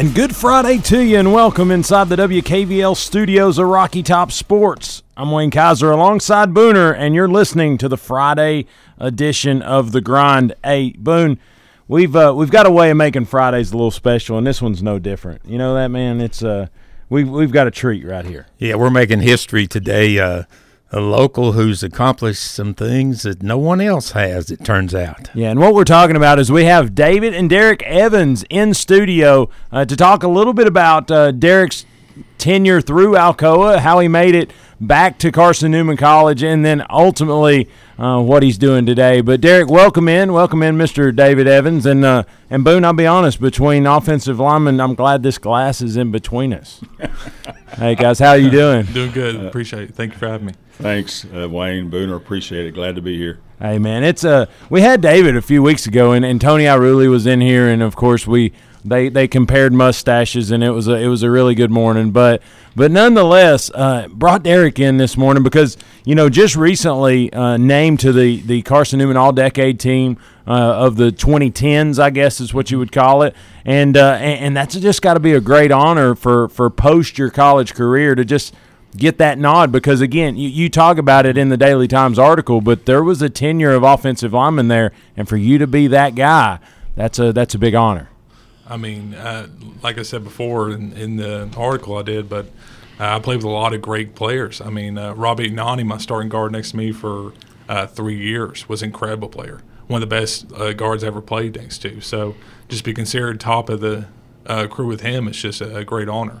And good Friday to you, and welcome inside the WKVL studios of Rocky Top Sports. I'm Wayne Kaiser alongside Booner, and you're listening to the Friday edition of the Grind. Hey, Boone, we've uh, we've got a way of making Fridays a little special, and this one's no different. You know that, man. It's uh, we've, we've got a treat right here. Yeah, we're making history today. Uh, a local who's accomplished some things that no one else has, it turns out. Yeah, and what we're talking about is we have David and Derek Evans in studio uh, to talk a little bit about uh, Derek's tenure through Alcoa, how he made it back to Carson Newman College, and then ultimately uh, what he's doing today. But Derek, welcome in, welcome in, Mr. David Evans, and uh, and Boone. I'll be honest, between offensive linemen, I'm glad this glass is in between us. hey guys, how are you doing? Doing good. Appreciate it. Thank you for having me. Thanks, uh, Wayne Booner. Appreciate it. Glad to be here. Hey man, it's uh we had David a few weeks ago, and, and Tony Iruli was in here, and of course we they they compared mustaches, and it was a it was a really good morning. But but nonetheless, uh, brought Derek in this morning because you know just recently uh, named to the the Carson Newman All Decade Team uh, of the 2010s, I guess is what you would call it, and uh, and, and that's just got to be a great honor for for post your college career to just get that nod because again you, you talk about it in the daily times article but there was a tenure of offensive lineman there and for you to be that guy that's a that's a big honor I mean, uh, like I said before in, in the article I did, but uh, I played with a lot of great players. I mean, uh, Robbie Ignani, my starting guard next to me for uh, three years, was an incredible player. One of the best uh, guards I ever played next to. So just be considered top of the uh, crew with him is just a, a great honor.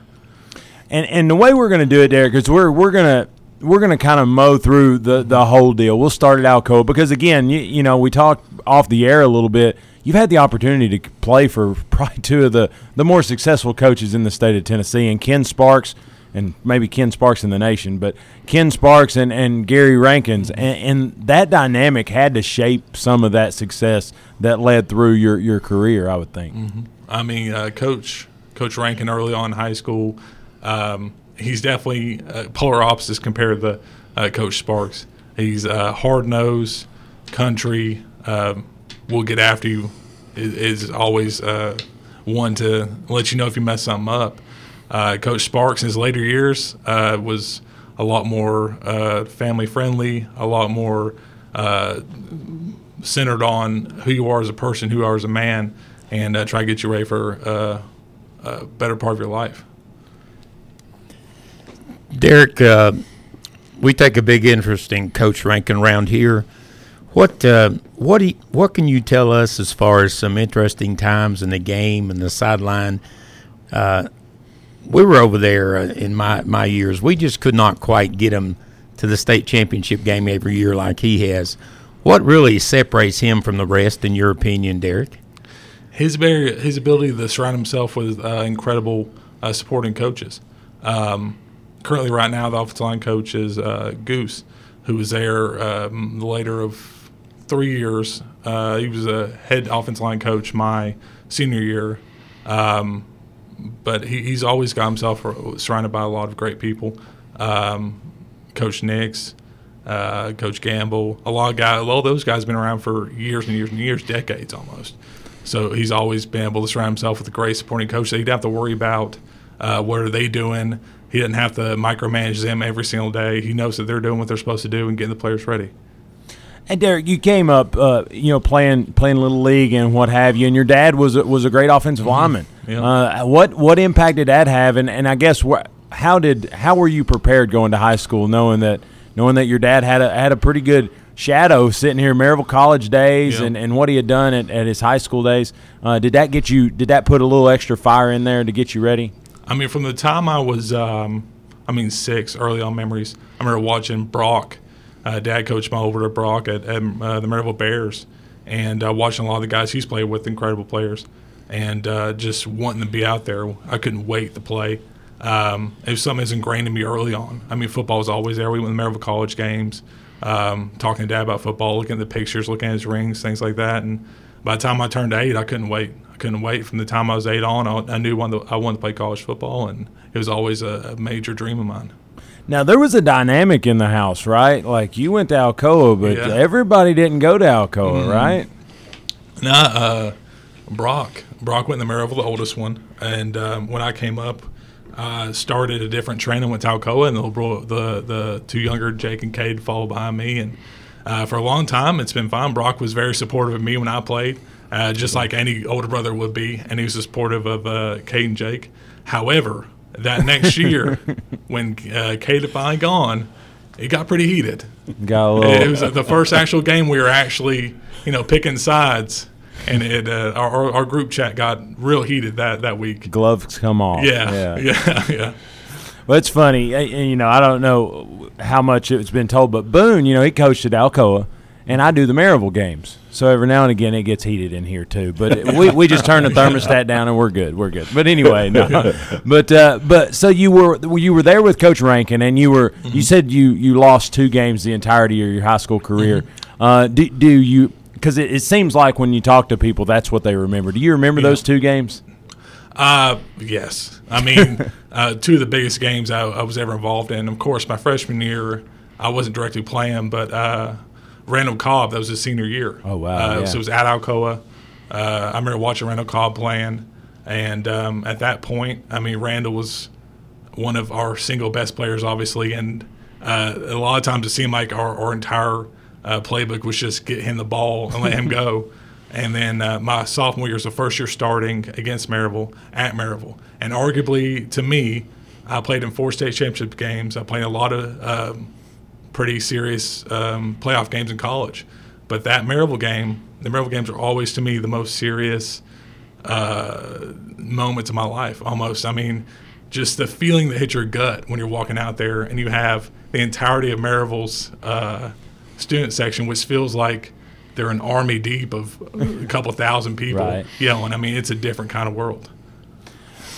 And and the way we're going to do it, Derek, is we're we're gonna we're gonna kind of mow through the the whole deal. We'll start it out cold because again, you, you know, we talked off the air a little bit. You've had the opportunity to play for probably two of the the more successful coaches in the state of Tennessee, and Ken Sparks. And maybe Ken Sparks in the nation, but Ken Sparks and, and Gary Rankins, and, and that dynamic had to shape some of that success that led through your, your career, I would think. Mm-hmm. I mean, uh, Coach Coach Rankin early on in high school, um, he's definitely uh, polar opposites compared to uh, Coach Sparks. He's uh, hard nosed, country, um, will get after you, is, is always uh, one to let you know if you mess something up. Uh, Coach Sparks in his later years uh, was a lot more family friendly, a lot more centered on who you are as a person, who you are as a man, and try to get you ready for a better part of your life. Derek, uh, we take a big interest in Coach Rankin around here. What uh, what what can you tell us as far as some interesting times in the game and the sideline? Uh, we were over there uh, in my my years. We just could not quite get him to the state championship game every year like he has. What really separates him from the rest, in your opinion, Derek? His very his ability to surround himself with uh, incredible uh, supporting coaches. Um, currently, right now, the offensive line coach is Goose, who was there um, later of three years. Uh, he was a head offensive line coach my senior year. Um, but he, he's always got himself surrounded by a lot of great people. Um, coach Nix, uh, Coach Gamble, a lot of guys. A lot of those guys have been around for years and years and years, decades almost. So he's always been able to surround himself with a great supporting coach that he'd have to worry about uh, what are they doing. He doesn't have to micromanage them every single day. He knows that they're doing what they're supposed to do and getting the players ready. And Derek, you came up, uh, you know, playing playing little league and what have you, and your dad was a, was a great offensive Mm-hmm. lineman. Yeah. Uh, what what impact did that have? And, and I guess wh- how did how were you prepared going to high school, knowing that knowing that your dad had a had a pretty good shadow sitting here, Maryville College days, Yeah. and, and what he had done at, at his high school days. Uh, did that get you? Did that put a little extra fire in there to get you ready? I mean, from the time I was, um, I mean, six, early on memories, I remember watching Brock. Uh, Dad coached my older Brock at, at uh, the Maryville Bears, and uh, watching a lot of the guys he's played with, incredible players. and just wanting to be out there. I couldn't wait to play. Um, it was something that's ingrained in me early on. I mean, football was always there. We went to Maryville College games, um, talking to dad about football, looking at the pictures, looking at his rings, things like that. And by the time I turned eight, I couldn't wait. I couldn't wait. From the time I was eight on, I, I knew I wanted, to, I wanted to play college football, and it was always a, a major dream of mine. Now there was a dynamic in the house, right? Like you went to Alcoa, but Yeah. everybody didn't go to Alcoa, right? Nah, uh, Brock. Brock went to Maryville, the oldest one, and um, when I came up, I started a different training with Alcoa, and the, little- the the two younger Jake and Cade followed behind me, and uh, for a long time it's been fine. Brock was very supportive of me when I played, uh, just like any older brother would be, and he was supportive of uh, Cade and Jake. However, that next year, when uh, had finally gone, it got pretty heated. Got a It little. was the first actual game we were actually, you know, picking sides, and it uh, our, our- group chat got real heated that that week. gloves come off. Yeah, yeah, yeah. Well, it's funny. uh, You know, I don't know how much it's been told, but Boone, you know, he coached at Alcoa, and I do the Maryville games. So every now and again, it gets heated in here too. But it- we, we just turn the thermostat down, and we're good. We're good. But anyway, no. But uh, but so you were you were there with Coach Rankin, and you were you said you you lost two games the entirety of your high school career. Uh, do, do you? Because it, it seems like when you talk to people, that's what they remember. Do you remember those two games? Uh, yes. I mean, uh, two of the biggest games I, I was ever involved in. Of course, my freshman year, I wasn't directly playing, but uh, Randall Cobb, that was his senior year. Oh, wow, Uh, yeah. So it was at Alcoa. Uh, I remember watching Randall Cobb playing, and um, at that point, I mean, Randall was one of our single best players, obviously, and uh, a lot of times it seemed like our, our entire uh, playbook was just get him the ball and let him go. And then uh, my sophomore year was the first year starting against Maryville at Maryville, and arguably to me, I played in four state championship games. I played a lot of um, pretty serious um, playoff games in college, but that Maryville game, the Maryville games are always to me the most serious uh, moments of my life. Almost, I mean, just the feeling that hits your gut when you're walking out there and you have the entirety of Maryville's uh, student section, which feels like they're an army deep of a couple thousand people Right. yelling. I mean, it's a different kind of world.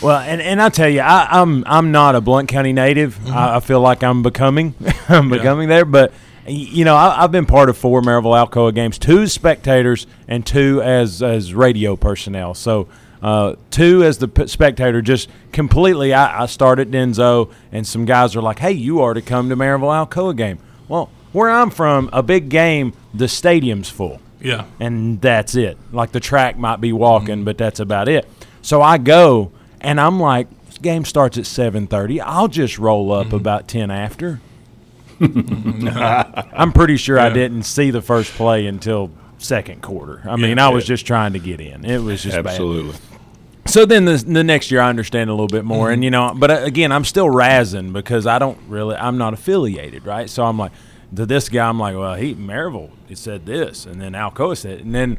Well, and, and I tell you, I, I'm I'm not a Blount County native. Mm-hmm. I, I feel like I'm becoming, I'm becoming there. But you know, I, I've been part of four Maryville Alcoa games, two as spectators and two as as radio personnel. So uh, two as the p- spectator, just completely. I, I start at Denzo, and some guys are like, "Hey, you are to come to Maryville Alcoa game." Well, where I'm from, a big game, the stadium's full Yeah. and that's it. Like the track might be walking, but that's about it. So I go, and I'm like, game starts at 7:30. I'll just roll up about 10 after. I'm pretty sure I didn't see the first play until second quarter. I mean, I was just trying to get in. It was just bad. Absolutely. So then the, the next year I understand a little bit more, and you know, but uh, again I'm still razzing because I don't really I'm not affiliated, right? So I'm like to this guy I'm like, well, he Maryville he said this, and then Alcoa said, and then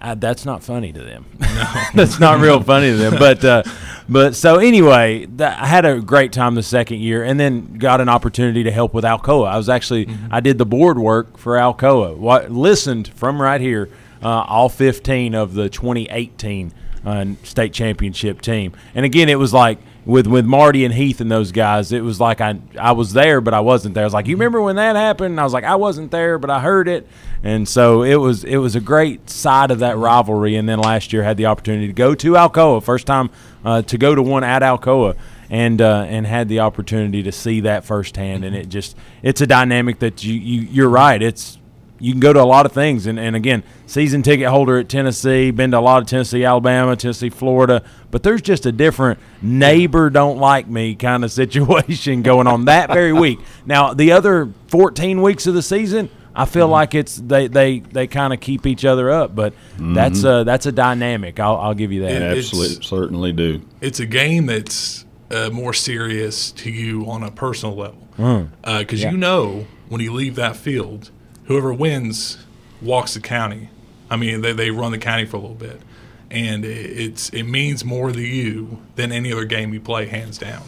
uh, that's not funny to them. that's not real funny to them. But uh, but so anyway, I had a great time the second year, and then got an opportunity to help with Alcoa. I was actually I did the board work for Alcoa. What listened from right here, uh, all 15 of the 2018 uh, state championship team. And again, it was like with with Marty and Heath and those guys. It was like I I was there, but I wasn't there. I was like, you remember when that happened? And I was like, I wasn't there, but I heard it. And so it was it was a great side of that rivalry. And then last year had the opportunity to go to Alcoa, first time uh, to go to one at Alcoa. And uh, and had the opportunity to see that firsthand, and it just it's a dynamic that you, you you're right. It's you can go to a lot of things. And, and again, season ticket holder at Tennessee, been to a lot of Tennessee, Alabama, Tennessee, Florida. But there's just a different neighbor don't like me kind of situation going on that very week. Now, the other 14 weeks of the season, I feel mm-hmm. like it's they they, they kind of keep each other up, but mm-hmm. that's a that's a dynamic. I'll, I'll give you that. It- Absolutely, It's- certainly do. it's a game that's uh, more serious to you on a personal level mm. uh, because Yeah. you know when you leave that field, whoever wins walks the county. I mean, they, they run the county for a little bit, and it, it's it means more to you than any other game you play, hands down.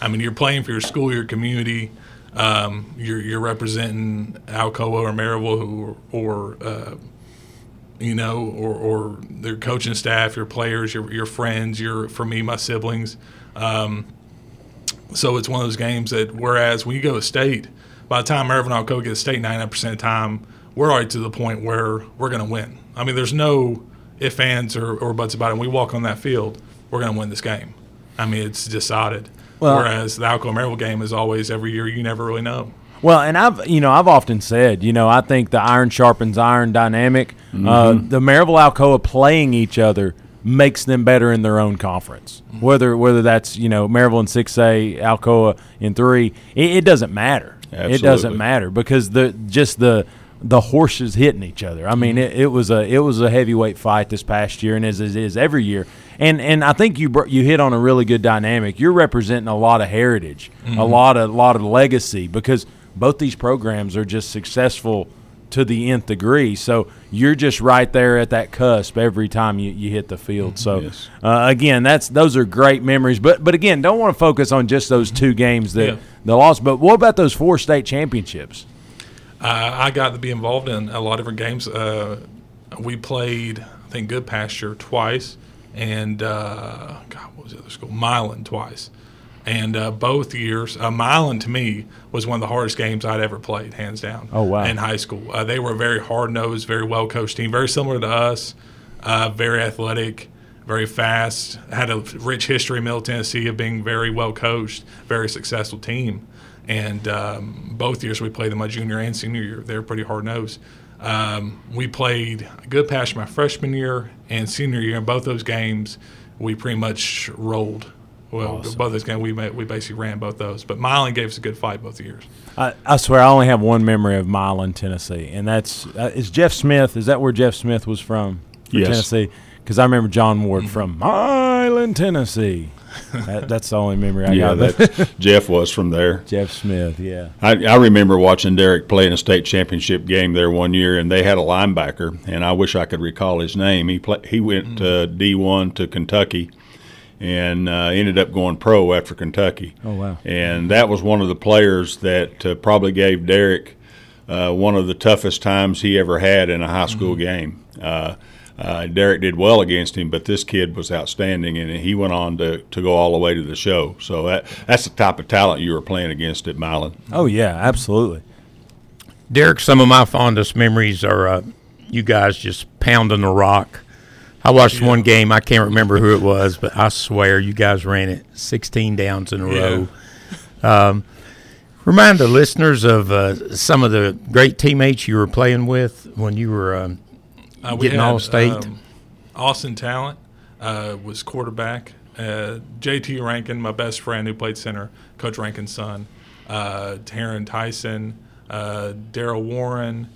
I mean, you're playing for your school, your community. Um, you're you're representing Alcoa or Maryville who or uh, you know, or, or their coaching staff, your players, your your friends, your for me, my siblings. Um, so it's one of those games that whereas when you go to state, by the time Maryville and Alcoa get to state, ninety nine percent of the time, we're already to the point where we're going to win. I mean, there's no if ands or, or buts about it. When we walk on that field, we're going to win this game. I mean, it's decided. Well- whereas the Alcoa Maryville game is always every year. You never really know. Well, and I've you know I've often said you know I think the iron sharpens iron dynamic. Uh, the Maryville Alcoa playing each other makes them better in their own conference. Whether whether that's you know Maryville in six A, Alcoa in three, it, it doesn't matter. It doesn't matter because the just the the horses hitting each other. I mean, mm-hmm. it, it was a it was a heavyweight fight this past year, and as it is every year. And and I think you br- you hit on a really good dynamic. You're representing a lot of heritage, a mm-hmm. lot of a lot of legacy because both these programs are just successful to the nth degree. So you're just right there at that cusp every time you, you hit the field. Mm-hmm. So Yes. uh, again, that's those are great memories. But but again, don't want to focus on just those two games that Yeah. The loss. But what about those four state championships? Uh, I got to be involved in a lot of different games. Uh, we played, I think, Goodpasture twice, and uh, God, what was the other school? Milan twice. And uh, both years, uh, Milan to me was one of the hardest games I'd ever played, hands down. Oh, wow. In high school, uh, they were a very hard nosed, very well coached team, very similar to us, uh, very athletic, very fast. Had a rich history in Middle Tennessee of being very well coached, very successful team. And um, both years we played them my junior and senior year. They were pretty hard nosed. Um, we played a Goodpasture my freshman year and senior year. In both those games, we pretty much rolled. Well, both those games we ma- we basically ran both those. But Milan gave us a good fight both years. I, I swear, I only have one memory of Milan, Tennessee, and that's uh, is Jeff Smith. Is that where Jeff Smith was from? Yes. Tennessee. Because I remember John Ward from Milan, Tennessee. that, that's the only memory I Yeah, got. that Jeff was from there. Jeff Smith, yeah. I, I remember watching Derek play in a state championship game there one year, and they had a linebacker, and I wish I could recall his name. He play, he went uh, D one to Kentucky, and uh, ended up going pro after Kentucky. Oh, wow. And that was one of the players that uh, probably gave Derek uh, one of the toughest times he ever had in a high school game. Uh, Derek did well against him, but this kid was outstanding, and he went on to, to go all the way to the show. So that that's the type of talent you were playing against at Milan. Oh yeah, absolutely. Derek, some of my fondest memories are uh, you guys just pounding the rock. I watched one game. I can't remember who it was, but I swear you guys ran it 16 downs in a row. Um, remind the listeners of uh, some of the great teammates you were playing with when you were um, Uh, Getting all state. um, Austin Talent uh, was quarterback. Uh, JT Rankin, my best friend who played center, Coach Rankin's son. Uh, Taryn Tyson, uh, Daryl Warren.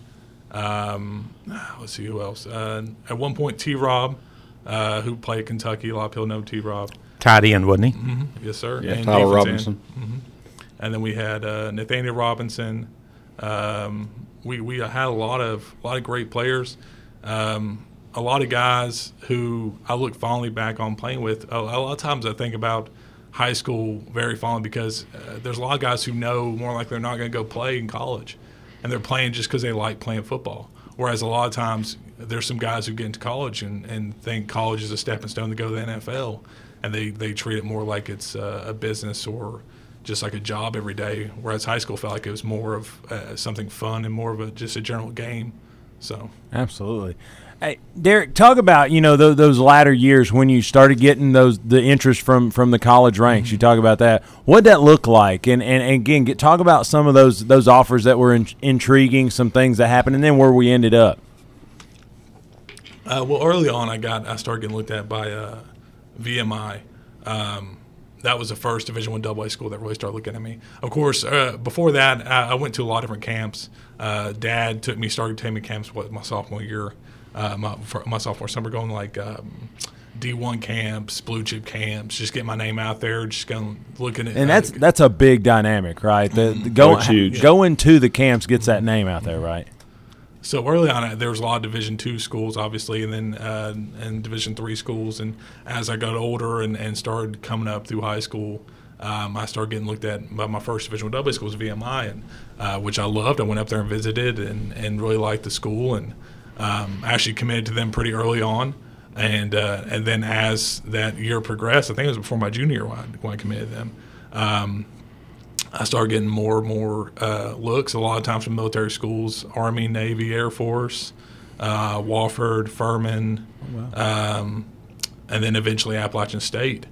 Um, let's see who else. Uh, at one point, T. Rob, uh, who played at Kentucky. A lot of people know T. Rob. tight end, wasn't he? Yes, sir. Yeah, And Tyler defense end. Robinson. and then we had uh, Nathaniel Robinson. Um, we we had a lot of a lot of great players, um, a lot of guys who I look fondly back on playing with. A, lot of times I think about high school very fondly because uh, there's a lot of guys who know more like they're not going to go play in college, and they're playing just because they like playing football. Whereas a lot of times there's some guys who get into college and, and think college is a stepping stone to go to the NFL, and they, they treat it more like it's uh, a business or just like a job every day. Whereas high school felt like it was more of uh, something fun and more of a just a general game. So Absolutely. Hey, Derek, talk about you know those, those latter years when you started getting those the interest from from the college ranks. You talk about that. What did that look like? And and, and again, get, talk about some of those those offers that were in, intriguing, some things that happened, and then where we ended up. Uh, well, early on, I got I started getting looked at by uh, VMI. Um, that was the first Division One AA school that really started looking at me. Of course, uh, before that, I, I went to a lot of different camps. Uh, Dad took me, started taking camps what, my sophomore year, uh, my, for my sophomore summer, going like um, D1 camps, blue chip camps, just getting my name out there, just going looking at. And uh, that's that's a big dynamic, right? The, the Oh, going it's huge. going to the camps gets that name out there, right? So early on, uh, there was a lot of Division two schools, obviously, and then uh, and Division three schools. And as I got older and, and started coming up through high school, um, I started getting looked at by my first Division AA school was VMI, and uh, which I loved. I went up there and visited and, and really liked the school. And Um, actually committed to them pretty early on, and uh, and then as that year progressed, I think it was before my junior year when I, when I committed to them. Um, I started getting more and more uh, looks. A lot of times from military schools, Army, Navy, Air Force, uh, Wofford, Furman, um, and then eventually Appalachian State.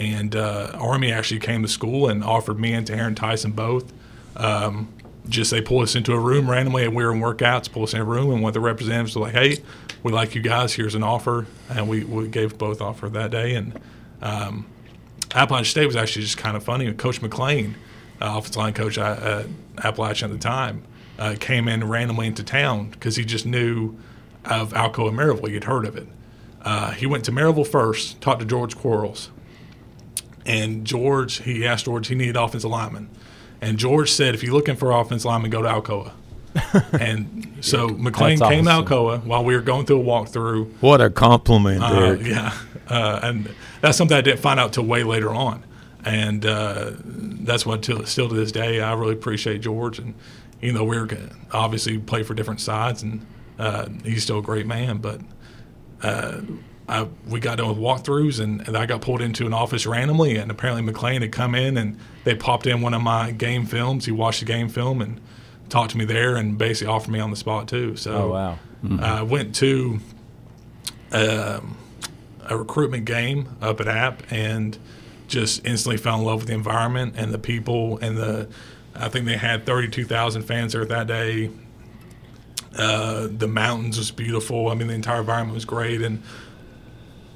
And uh, Army actually came to school and offered me and Aaron Tyson both. Um, just they pulled us into a room randomly, and we were in workouts. Pulled us in a room, and one of the representatives was like, "Hey, we like you guys. Here's an offer," and we, we gave both offer that day. And um, Appalachian State was actually just kind of funny. Coach McLean, uh, offensive line coach at uh, Appalachian at the time, uh, came in randomly into town because he just knew of Alcoa Maryville. He had heard of it. Uh, he went to Maryville first, talked to George Quarles, and George he asked George he needed offensive lineman, and George said if you're looking for offensive lineman, go to Alcoa. and so McLean That's came awesome. to Alcoa while we were going through a walkthrough. What a compliment, Uh, Derek. yeah, uh, and that's something I didn't find out till way later on, and uh, that's what till, still to this day I really appreciate George, and you know we're obviously play for different sides, and uh, he's still a great man, but uh, I, we got done with walkthroughs, and, and I got pulled into an office randomly, and apparently McLean had come in, and they popped in one of my game films. He watched the game film and talked to me there, and basically offered me on the spot too. So Oh wow. I went to um, a recruitment game up at App and just instantly fell in love with the environment and the people and the. I think they had 32,000 fans there that day. Uh, the mountains was beautiful. I mean, the entire environment was great, and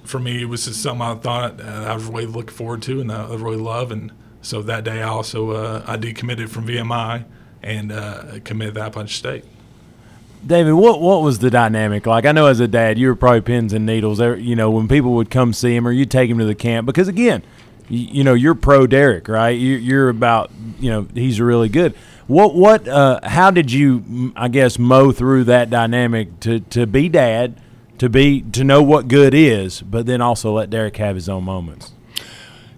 for me, it was just something I thought I was really looking forward to and I really love. And so that day, I also uh, I decommitted from VMI and uh, committed to Appalachian State. David, what what was the dynamic like? I know as a dad, you were probably pins and needles. You know, when people would come see him or you take him to the camp, because again, you, you know, you're pro Derek, right? You, you're about, you know, he's really good. What what? Uh, how did you, I guess, mow through that dynamic to to be dad, to be to know what good is, but then also let Derek have his own moments.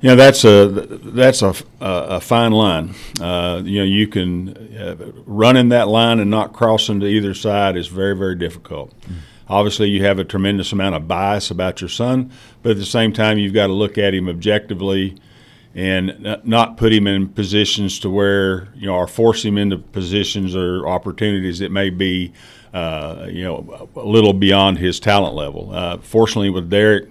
You know that's a that's a, a, fine line. Uh, you know you can uh, running that line and not crossing to either side is very very difficult. Obviously, you have a tremendous amount of bias about your son, but at the same time, you've got to look at him objectively and not put him in positions to where you know or force him into positions or opportunities that may be uh, you know a little beyond his talent level. Uh, fortunately, with Derek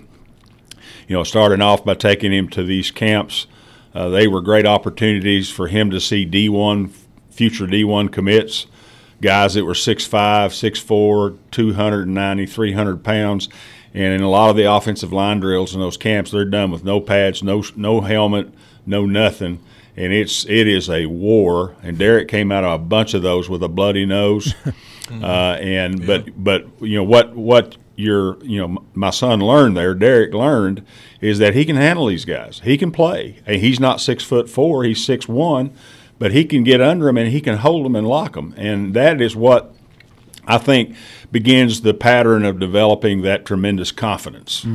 you know, starting off by taking him to these camps. Uh, they were great opportunities for him to see D1, future D1 commits, guys that were 6'5, 6'4, 290, 300 pounds. And in a lot of the offensive line drills in those camps, they're done with no pads, no no helmet, no nothing, and it's it is a war. And Derek came out of a bunch of those with a bloody nose, uh, and but but you know what what your you know my son learned there, Derek learned, is that he can handle these guys. He can play. And he's not six foot four. He's six one, but he can get under them and he can hold them and lock them. And that is what I think begins the pattern of developing that tremendous confidence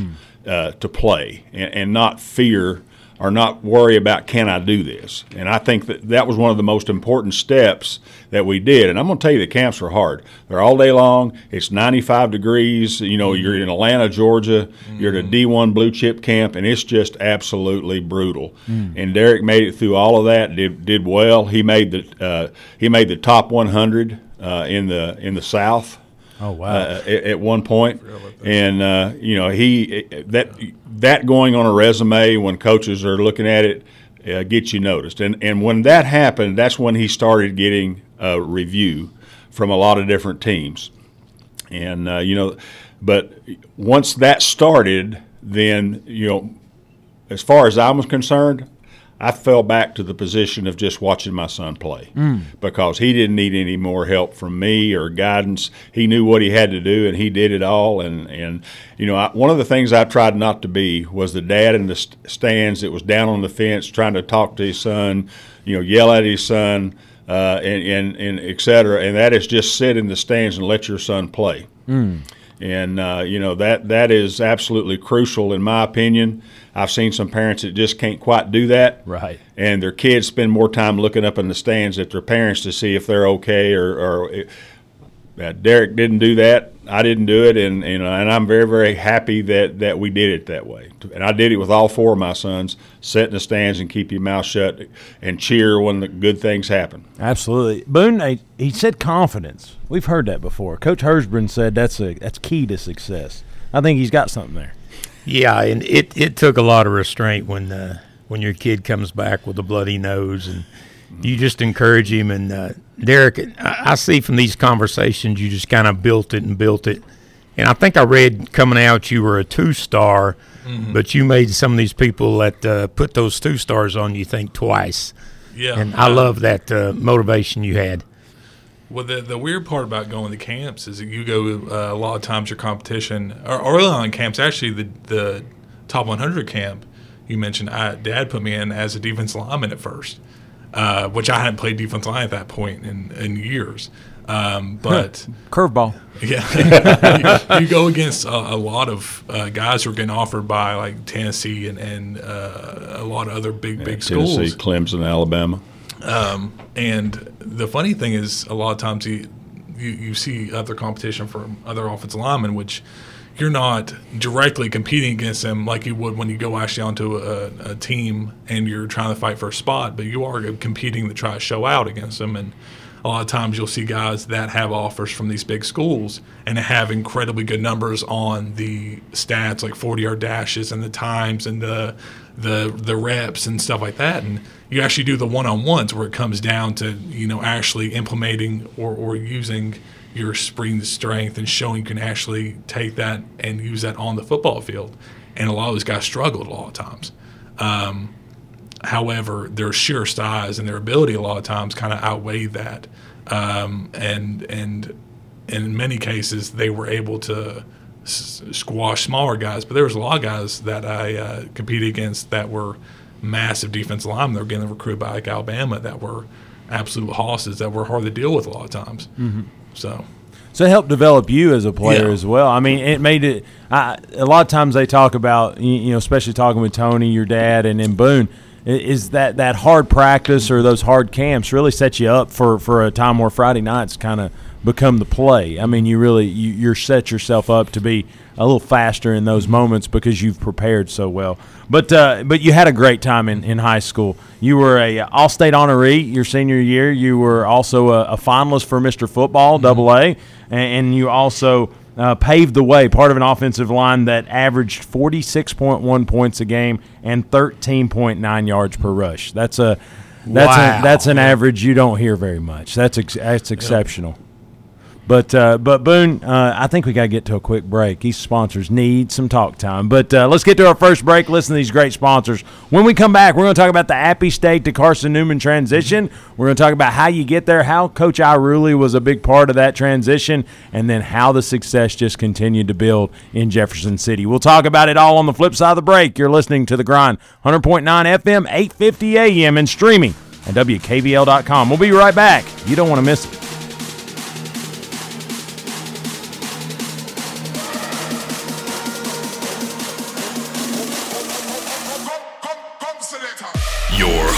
uh, to play and, and not fear or not worry about can I do this. And I think that that was one of the most important steps that we did. And I'm going to tell you the camps are hard. They're all day long. It's 95 degrees. You know, you're in Atlanta, Georgia. You're at a D1 blue chip camp, and it's just absolutely brutal. And Derek made it through all of that. did did well. He made the uh, he made the top 100 uh, in the in the South Oh wow. uh, at, at one point, and uh, you know he that that going on a resume when coaches are looking at it uh, gets you noticed, and and when that happened, that's when he started getting a review from a lot of different teams, and uh, you know, but once that started, then you know, as far as I was concerned. I fell back to the position of just watching my son play because he didn't need any more help from me or guidance. He knew what he had to do and he did it all. And, and you know, I, one of the things I tried not to be was the dad in the st- stands that was down on the fence trying to talk to his son, you know, yell at his son, uh, and, and, and et cetera. And that is just sit in the stands and let your son play. And uh, you know that that is absolutely crucial in my opinion. I've seen some parents that just can't quite do that, Right. And their kids spend more time looking up in the stands at their parents to see if they're okay or. or uh, Derek didn't do that. I didn't do it, and you know, and I'm very very happy that that we did it that way. And I did it with all four of my sons. Sit in the stands and keep your mouth shut and cheer when the good things happen. Absolutely, Boone. He said confidence. We've heard that before. Coach Hersbrun said that's a that's key to success. I think he's got something there. Yeah, and it, it took a lot of restraint when uh, when your kid comes back with a bloody nose and you just encourage him. And uh, Derek, I, I see from these conversations you just kind of built it and built it. And I think I read coming out you were a two star, mm-hmm. but you made some of these people that uh, put those two stars on you think twice. Yeah, and I love that uh, motivation you had. Well, the, the weird part about going to camps is that you go uh, a lot of times your competition, or early on camps, actually the the top 100 camp you mentioned, I, Dad put me in as a defense lineman at first, uh, which I hadn't played defense line at that point in, in years. Um, but curveball. Yeah, you, you, go against a, a lot of uh, guys who are getting offered by like Tennessee and, and uh, a lot of other big yeah, big schools. Tennessee, Clemson, Alabama. Um, and the funny thing is, a lot of times you, you, you see other competition from other offensive linemen, which you're not directly competing against them like you would when you go actually onto a, a, team and you're trying to fight for a spot, but you are competing to try to show out against them. And a lot of times you'll see guys that have offers from these big schools and have incredibly good numbers on the stats like 40 yard dashes and the times and the the the reps and stuff like that. And you actually do the one-on-ones where it comes down to you know actually implementing or, or using your spring strength and showing you can actually take that and use that on the football field. And a lot of those guys struggled a lot of times. Um, However, their sheer size and their ability a lot of times kind of outweigh that, um, and and in many cases they were able to squash smaller guys. But there was a lot of guys that I uh, competed against that were massive defensive linemen. They were getting recruited by like Alabama that were absolute hosses that were hard to deal with a lot of times. Mm-hmm. So. So it helped develop you as a player yeah. as well. I mean, it made it. I, a lot of times they talk about you know, especially talking with Tony, your dad, and then Boone is that that hard practice or those hard camps really set you up for for a time where Friday nights kind of become the play. I mean, you really you, you're set yourself up to be a little faster in those moments because you've prepared so well. But uh, but you had a great time in, in high school. You were a All-State honoree your senior year. You were also a, a finalist for Mr. Football mm-hmm. Double A, and, and you also uh, paved the way, part of an offensive line that averaged 46.1 points a game and 13.9 yards per rush. That's a that's wow. a, that's an average you don't hear very much. That's ex- that's exceptional. But uh, but Boone, uh, I think we got to get to a quick break. These sponsors need some talk time. But uh, let's get to our first break. Listen to these great sponsors. When we come back, we're going to talk about the Appy State to Carson Newman transition. We're going to talk about how you get there, how Coach Iruli was a big part of that transition, and then how the success just continued to build in Jefferson City. We'll talk about it all on the flip side of the break. You're listening to the Grind, 100.9 FM, 8:50 a.m. and streaming at WKVL.com. We'll be right back. You don't want to miss it.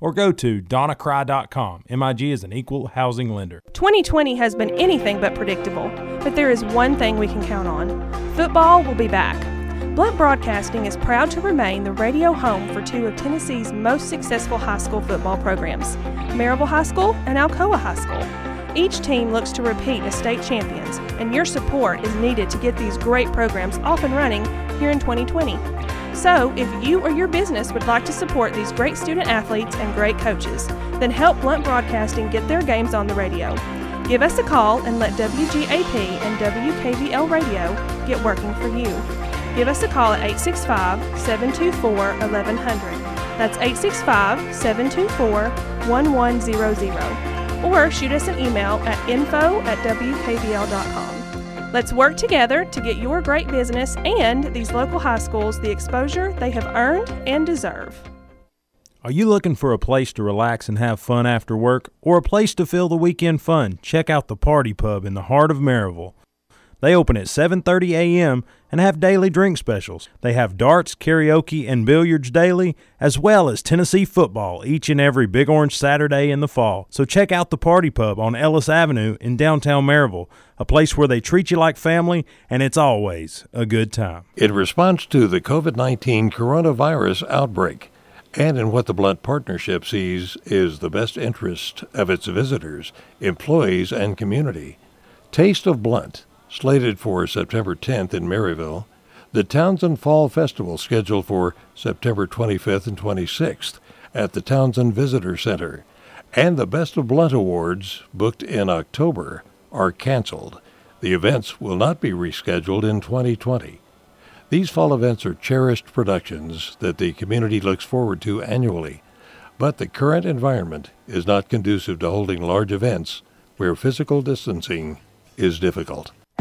or go to donnacry.com. MIG is an equal housing lender. 2020 has been anything but predictable, but there is one thing we can count on football will be back. Blount Broadcasting is proud to remain the radio home for two of Tennessee's most successful high school football programs, Maryville High School and Alcoa High School. Each team looks to repeat as state champions, and your support is needed to get these great programs off and running here in 2020. So, if you or your business would like to support these great student athletes and great coaches, then help Blount Broadcasting get their games on the radio. Give us a call and let WGAP and WKVL Radio get working for you. Give us a call at 865 724 1100. That's 865 724 1100. Or shoot us an email at info at WKVL.com. Let's work together to get your great business and these local high schools the exposure they have earned and deserve. Are you looking for a place to relax and have fun after work or a place to fill the weekend fun? Check out the Party Pub in the heart of Maryville. They open at 7:30 a.m. and have daily drink specials. They have darts, karaoke, and billiards daily, as well as Tennessee football each and every Big Orange Saturday in the fall. So check out the Party Pub on Ellis Avenue in downtown Maryville, a place where they treat you like family and it's always a good time. In response to the COVID 19 coronavirus outbreak, and in what the Blount Partnership sees is the best interest of its visitors, employees, and community, Taste of Blount slated for September 10th in Maryville, the Townsend Fall Festival scheduled for September 25th and 26th at the Townsend Visitor Center, and the Best of Blount Awards, booked in October, are canceled. The events will not be rescheduled in 2020. These fall events are cherished productions that the community looks forward to annually, but the current environment is not conducive to holding large events where physical distancing is difficult.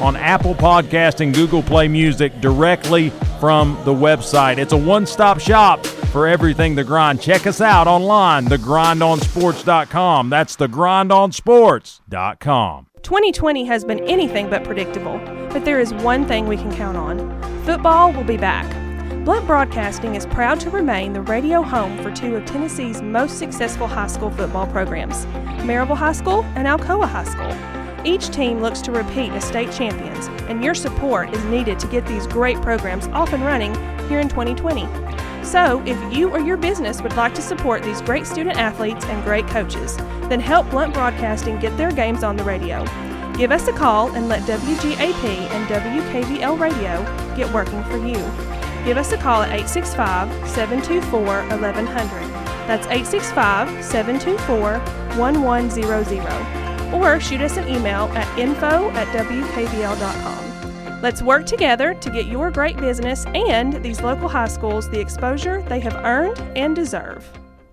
on Apple Podcast and Google Play Music directly from the website. It's a one-stop shop for everything The Grind. Check us out online, thegrindonsports.com. That's thegrindonsports.com. 2020 has been anything but predictable, but there is one thing we can count on. Football will be back. Blount Broadcasting is proud to remain the radio home for two of Tennessee's most successful high school football programs, Maryville High School and Alcoa High School. Each team looks to repeat as state champions, and your support is needed to get these great programs off and running here in 2020. So, if you or your business would like to support these great student athletes and great coaches, then help Blount Broadcasting get their games on the radio. Give us a call and let WGAP and WKVL Radio get working for you. Give us a call at 865 724 1100. That's 865 724 1100. Or shoot us an email at info at WKVL.com. Let's work together to get your great business and these local high schools the exposure they have earned and deserve.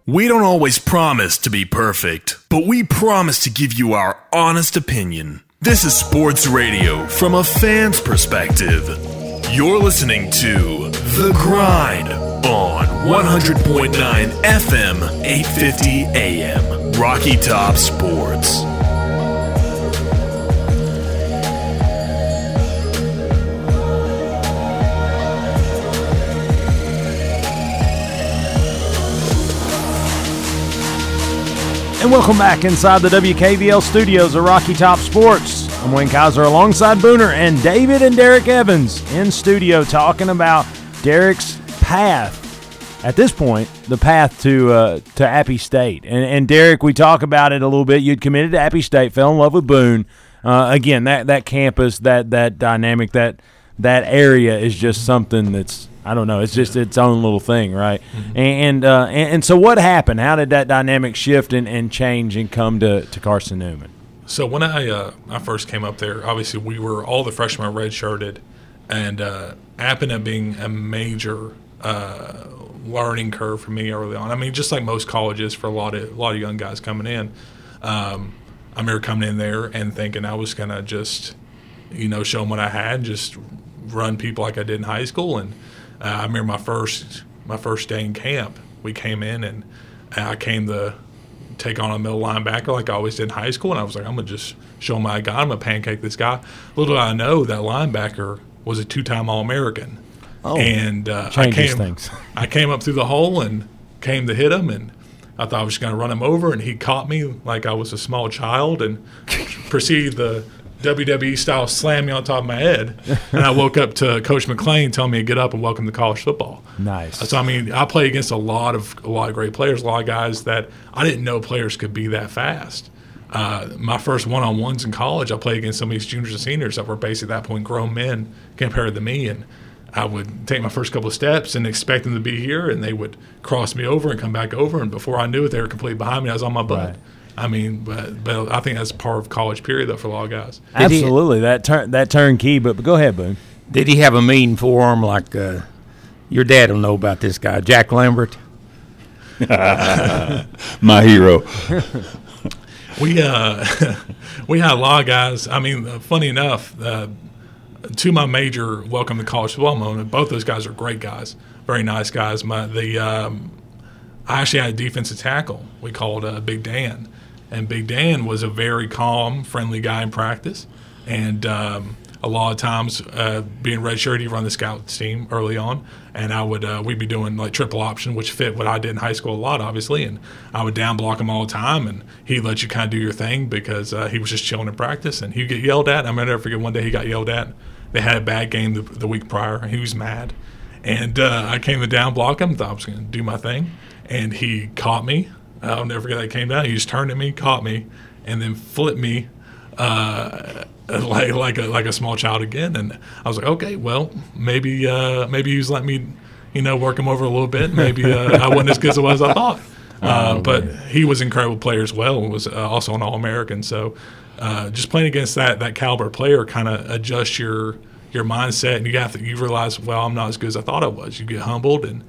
We don't always promise to be perfect, but we promise to give you our honest opinion. This is sports radio from a fan's perspective. You're listening to The Grind on 100.9 FM, 850 AM, Rocky Top Sports. And welcome back inside the WKVL studios of Rocky Top Sports. I'm Wayne Kaiser alongside Booner and David and Derek Evans in studio talking about Derek's path. At this point, the path to uh, to Appy State. And, and Derek, we talk about it a little bit. You'd committed to Appy State, fell in love with Boone. Uh, again, that, that campus, that that dynamic, that that area is just something that's I don't know. It's just its own little thing, right? Mm-hmm. And uh, and, and so what happened? How did that dynamic shift and, and change and come to, to Carson Newman? So when I uh, I first came up there, obviously we were all the freshmen redshirted, and uh, happened to being a major uh, learning curve for me early on. I mean, just like most colleges for a lot of a lot of young guys coming in. Um, I remember coming in there and thinking I was gonna just, you know, show them what I had, just run people like I did in high school, and uh, I remember my first my first day in camp. We came in and I came to take on a middle linebacker like I always did in high school, and I was like, I'm gonna just show my guy, I'm gonna pancake this guy. Little did I know that linebacker was a two-time All-American. Oh, and uh, I came, things. I came up through the hole and came to hit him, and I thought I was just going to run him over, and he caught me like I was a small child and proceeded to WWE style slam me on top of my head, and I woke up to Coach McClain telling me to get up and welcome to college football. Nice. So I mean, I play against a lot of a lot of great players, a lot of guys that I didn't know players could be that fast. Uh, my first one-on-ones in college, I played against some of these juniors and seniors that were basically at that point grown men compared to me, and I would take my first couple of steps and expect them to be here, and they would cross me over and come back over, and before I knew it, they were completely behind me. I was on my butt. Right. I mean, but but I think that's part of college period though for a lot of guys. Did he- Absolutely, that turn that turnkey. But, but go ahead, Boone. Did he have a mean forearm like uh, your dad will know about this guy, Jack Lambert? My hero. We uh, we had a lot of guys. I mean, uh, funny enough, uh, to my major welcome to college football moment, both those guys are great guys, very nice guys. My the um, I actually had a defensive tackle we called uh, Big Dan, and Big Dan was a very calm, friendly guy in practice, and um, a lot of times uh, being redshirt, he run the scout team early on, and I would uh, we'd be doing like triple option, which fit what I did in high school a lot, obviously, and I would down block him all the time, and he'd let you kind of do your thing because uh, he was just chilling in practice, and he'd get yelled at. I'm gonna never forget one day he got yelled at. They had a bad game the, the week prior, he was mad. And uh, I came to down block him, thought I was going to do my thing, and he caught me. I'll never forget that came down. He just turned at me, caught me, and then flipped me uh, like like a like a small child again. And I was like, okay, well, maybe uh, maybe he was letting me, you know, work him over a little bit. Maybe uh, I wasn't as good as I as I thought. Uh, but he was an incredible player as well, and was uh, also an All American. So uh, just playing against that that caliber player kind of adjusts your your mindset, and you have to you realize, well, I'm not as good as I thought I was. You get humbled and.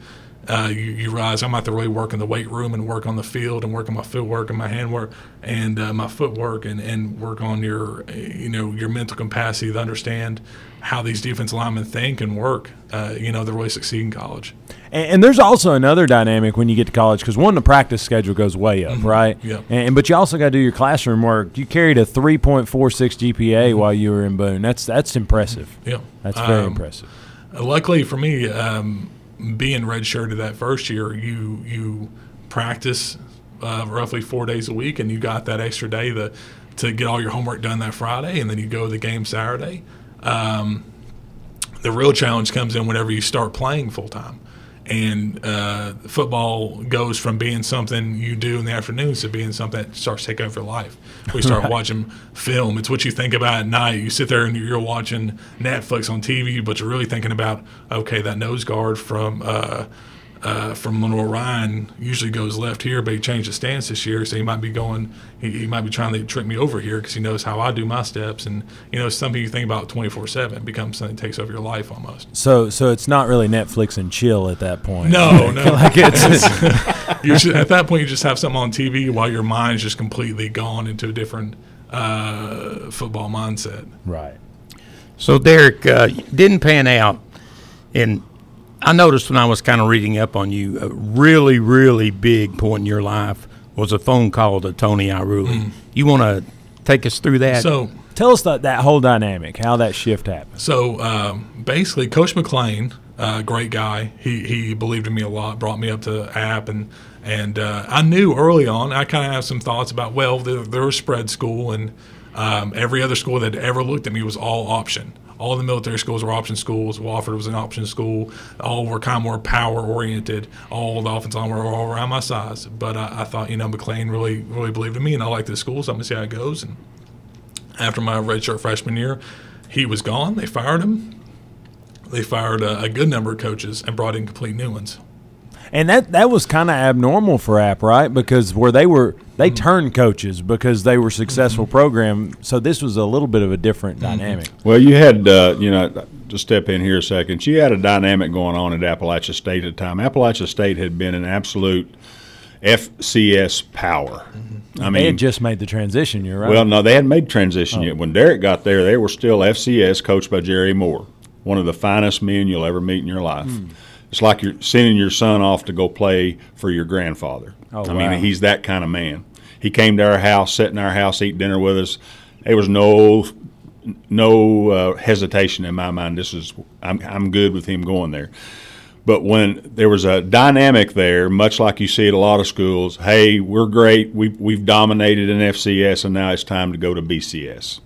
Uh, you, you realize I'm out to really work in the weight room and work on the field and work on my footwork and my handwork and uh, my footwork and, and work on your you know your mental capacity to understand how these defense linemen think and work. Uh, you know, to really succeed in college. And, and there's also another dynamic when you get to college because one, the practice schedule goes way up, right? Mm-hmm. Yeah. And but you also got to do your classroom work. You carried a 3.46 GPA while you were in Boone. That's that's impressive. Yeah, That's very Um, impressive. Luckily for me, um, being redshirted that first year, you you practice uh, roughly four days a week, and you got that extra day to to get all your homework done that Friday, and then you go to the game Saturday. Um, the real challenge comes in whenever you start playing full time. And uh, football goes from being something you do in the afternoons to being something that starts taking over your life. We start watching film. It's what you think about at night. You sit there and you're watching Netflix on TV, but you're really thinking about, okay, that nose guard from uh, uh, from Lenoir-Rhyne usually goes left here, but he changed his stance this year, so he might be going. He, he might be trying to trick me over here because he knows how I do my steps, and you know, it's something you think about 24 seven. Becomes something that takes over your life almost. So so it's not really Netflix and chill at that point. No, no. like it's, you should, at that point, you just have something on TV while your mind's just completely gone into a different uh, football mindset. right. So Derek uh, didn't pan out, and I noticed when I was kind of reading up on you, a really, really big point in your life was a phone call to Tony Ierulli. You want to take us through that? So, Tell us that that whole dynamic, how that shift happened. So um, basically, Coach McLean, uh, great guy. He he believed in me a lot. Brought me up to App, and and uh, I knew early on. I kind of have some thoughts about well, they're, they're a spread school, and um, every other school that ever looked at me was all option. All the military schools were option schools. Wofford was an option school. All were kind of more power oriented. All the offensive line were all around my size. But I, I thought, you know, McLean really, really believed in me, and I like this school, so I'm gonna see how it goes. And after my redshirt freshman year, he was gone. They fired him. They fired a, a good number of coaches and brought in complete new ones. And that that was kind of abnormal for App, right? Because where they were they Mm-hmm. turned coaches because they were successful program. So this was a little bit of a different Mm-hmm. dynamic. Well, you had, uh, you know, to step in here a second, you had a dynamic going on at Appalachia State at the time. Appalachia State had been an absolute FCS power. I they mean, had just made the transition. You're right. well, no, they hadn't made transition Oh. yet. When Derek got there, they were still FCS, coached by Jerry Moore, one of the finest men you'll ever meet in your life. Hmm. It's like you're sending your son off to go play for your grandfather. Oh, I wow. mean, he's that kind of man. He came to our house, sat in our house, eat dinner with us. There was no no uh, hesitation in my mind. This is I'm I'm good with him going there. But when there was a dynamic there, much like you see at a lot of schools, hey, we're great. We've, we've dominated in FCS, and now it's time to go to BCS.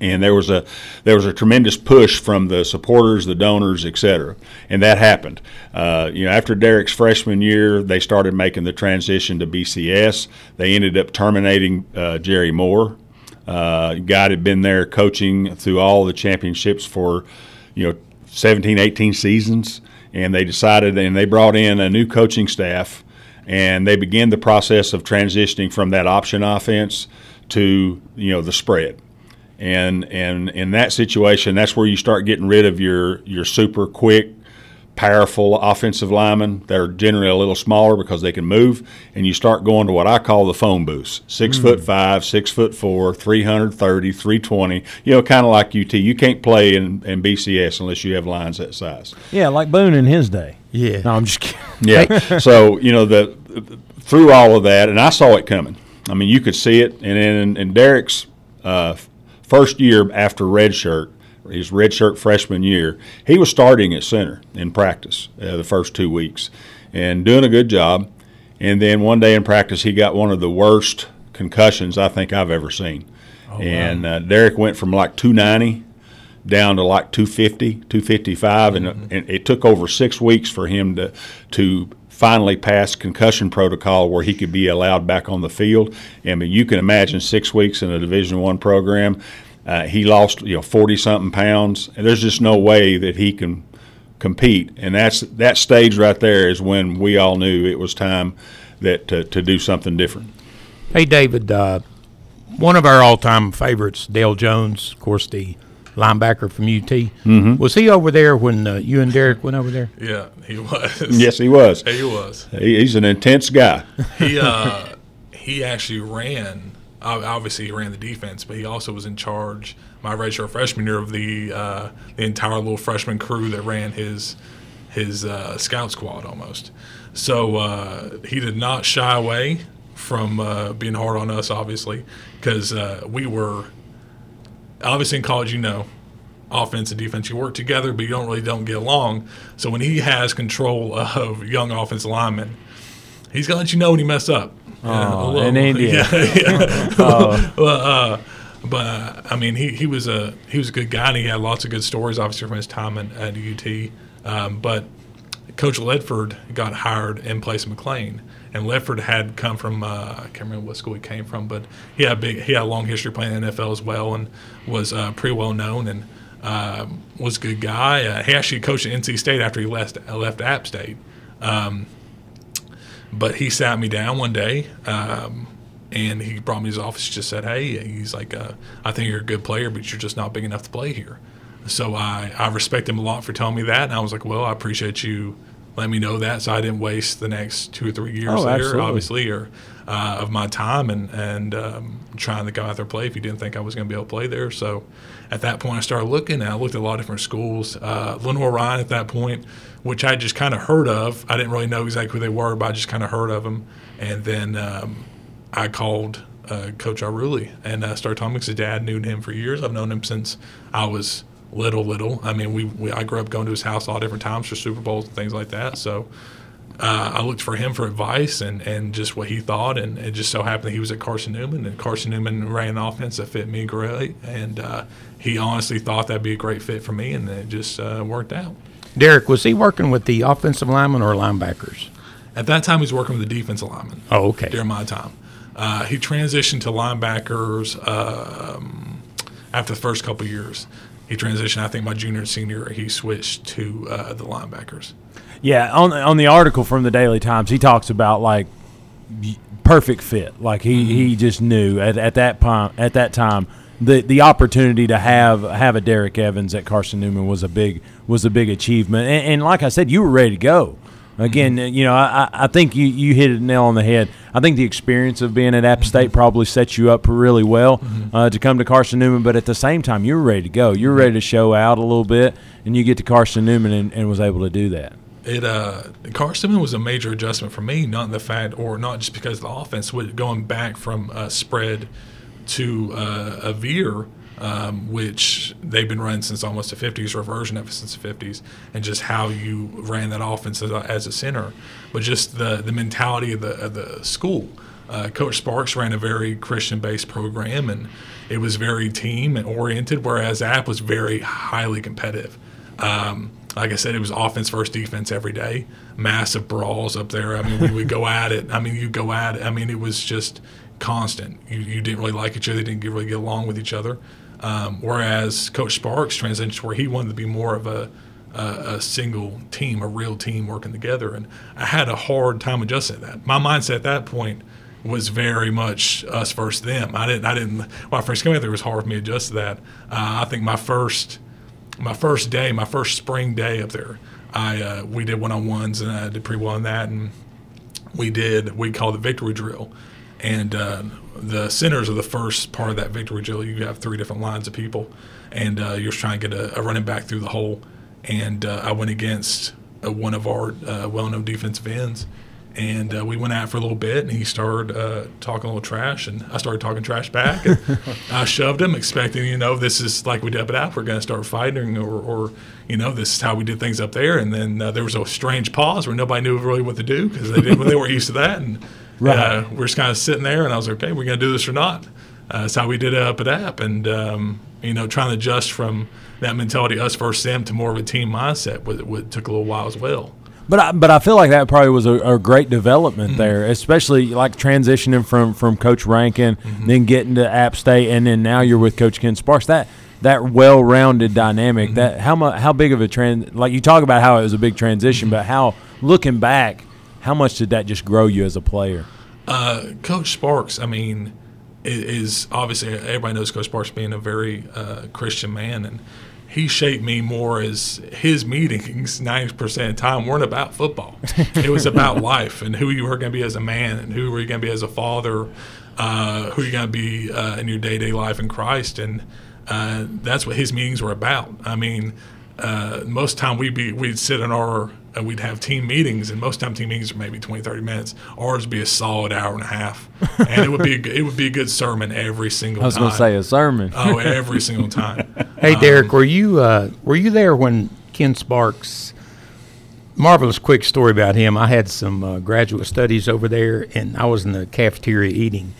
And there was a there was a tremendous push from the supporters, the donors, et cetera, and that happened. Uh, you know, after Derek's freshman year, they started making the transition to BCS. They ended up terminating uh, Jerry Moore. Uh, guy had been there coaching through all the championships for, you know, 17, 18 seasons, and they decided and they brought in a new coaching staff, and they began the process of transitioning from that option offense to you know the spread and and in that situation, that's where you start getting rid of your your super quick, powerful offensive linemen. They're generally a little smaller because they can move, and you start going to what I call the phone booths: six Hmm. foot five, six foot four, 330, 320. You know, kind of like UT. You can't play in, in BCS unless you have lines that size. Yeah, like Boone in his day. Yeah. No, I'm just kidding. Yeah. so you know the through all of that, and I saw it coming. I mean, you could see it. And in, in Derek's uh, first year after redshirt, his redshirt freshman year, he was starting at center in practice uh, the first two weeks and doing a good job. And then one day in practice, he got one of the worst concussions I think I've ever seen. and uh, Derek went from like 290 down to like 250, 255, and, and it took over six weeks for him to to finally passed concussion protocol where he could be allowed back on the field. I mean, you can imagine six weeks in a Division One program. Uh, he lost you know 40 something pounds, and there's just no way that he can compete. And that's that stage right there is when we all knew it was time that to, to do something different. Hey, David, uh, one of our all time favorites, Dale Jones, of course, the linebacker from UT. Mm-hmm. Was he over there when uh, you and Derek went over there? Yeah, he was. Yes, he was. he was. He, he's an intense guy. He uh, he actually ran. Obviously, he ran the defense, but he also was in charge my redshirt freshman year of the uh, the entire little freshman crew that ran his his uh, scout squad almost. So uh, he did not shy away from uh, being hard on us, obviously, because uh, we were obviously in college. You know, offense and defense, you work together, but you don't really don't get along. So when he has control of young offensive linemen, he's gonna let you know when he mess up. Oh, Yeah, in India. Yeah, yeah. well, uh, but uh, I mean, he, he was a he was a good guy, and he had lots of good stories, obviously from his time at, at UT. Um, but Coach Ledford got hired in place of McLean, and Ledford had come from uh, I can't remember what school he came from, but he had a big he had a long history playing NFL as well, and was uh, pretty well known and um, was a good guy. Uh, he actually coached at NC State after he left left App State. Um, but he sat me down one day um, and he brought me to his office just said hey he's like uh, i think you're a good player but you're just not big enough to play here so I, I respect him a lot for telling me that and i was like well i appreciate you letting me know that so i didn't waste the next two or three years Oh, there absolutely. obviously or uh, of my time and, and um, trying to go out there and play if you didn't think i was going to be able to play there so at that point i started looking and i looked at a lot of different schools uh, Lenoir-Rhyne at that point which I just kind of heard of. I didn't really know exactly who they were, but I just kind of heard of them. And then um, I called uh, Coach Ierulli and uh, started talking because his dad knew him for years. I've known him since I was little, little. I mean, we, we I grew up going to his house all different times for Super Bowls and things like that. So uh, I looked for him for advice and, and just what he thought. And it just so happened that he was at Carson Newman, and Carson Newman ran an offense that fit me great. And uh, he honestly thought that'd be a great fit for me, and it just uh, worked out. Derek, was he working with the offensive linemen or linebackers? At that time, he was working with the defensive lineman. Oh, okay. During my time, uh, he transitioned to linebackers um, after the first couple years. He transitioned. I think my junior and senior, he switched to uh, the linebackers. Yeah, on on the article from the Daily Times, he talks about like perfect fit. Like he, he just knew at, at that time at that time the the opportunity to have have a Derek Evans at Carson Newman was a big was a big achievement. And, and like I said, you were ready to go. Again, you know, I, I- think you, you hit a nail on the head. I think the experience of being at App State probably sets you up really well uh, to come to Carson Newman. But at the same time, you were ready to go. You were ready to show out a little bit, and you get to Carson Newman and, and was able to do that. It uh, Carson was a major adjustment for me, not in the fact, or not just because of the offense, with going back from a spread to uh, a veer, um, which they've been running since almost the 50s, or a version of it since the 50s, and just how you ran that offense as a, as a center, but just the the mentality of the of the school. uh, Coach Sparks ran a very Christian-based program, and it was very team-oriented, whereas App was very highly competitive. Um, like I said, it was offense versus defense every day. Massive brawls up there. I mean, we would go at it. I mean, you go at it. I mean, it was just constant. You, you didn't really like each other. You didn't really get along with each other. Um, whereas Coach Sparks transitioned where he wanted to be more of a, a, a, single team, a real team working together. And I had a hard time adjusting to that. My mindset at that point was very much us versus them. I didn't. I didn't. When I first came out there, it was hard for me to adjust to that. Uh, I think my first my first day, my first spring day up there, I uh, we did one on ones and I did pretty well in that, and we did we called the victory drill, and uh, the centers of the first part of that victory drill. You have three different lines of people, and uh, you're trying to get a, a, running back through the hole, and uh, I went against uh, one of our uh, well-known defensive ends and uh, we went out for a little bit and he started uh, talking a little trash and i started talking trash back and i shoved him expecting you know this is like we did up at app we're going to start fighting or, or, you know this is how we did things up there. And then uh, there was a strange pause where nobody knew really what to do because they, didn't, they weren't used to that. And right. Uh, we're just kind of sitting there and i was like okay we're going to do this or not uh, that's how we did it up at app and um, you know trying to adjust from that mentality us versus them to more of a team mindset what, what took a little while as well but I, but I feel like that probably was a, a great development mm-hmm. there, especially like transitioning from, from Coach Rankin, mm-hmm. then getting to App State, and then now you're with Coach Ken Sparks. That that well-rounded dynamic. Mm-hmm. That how much how big of a trend? Like you talk about how it was a big transition, mm-hmm. but how looking back, how much did that just grow you as a player? Uh, Coach Sparks, I mean, is obviously everybody knows Coach Sparks being a very uh, Christian man, and he shaped me more as his meetings 90% of the time weren't about football. it was about life and who you were going to be as a man and who were you going to be as a father, uh, who you're going to be uh, in your day to day life in Christ. And uh, that's what his meetings were about. I mean, uh, most time we'd be we'd sit in our and we'd have team meetings, and most time team meetings are maybe 20, 30 minutes. Ours would be a solid hour and a half, and it would be a, it would be a good sermon every single. Time. I was going to say a sermon. Oh, every single time. Hey, Derek, um, were you uh, were you there when Ken Sparks? Marvelous quick story about him. I had some uh, graduate studies over there, and I was in the cafeteria eating.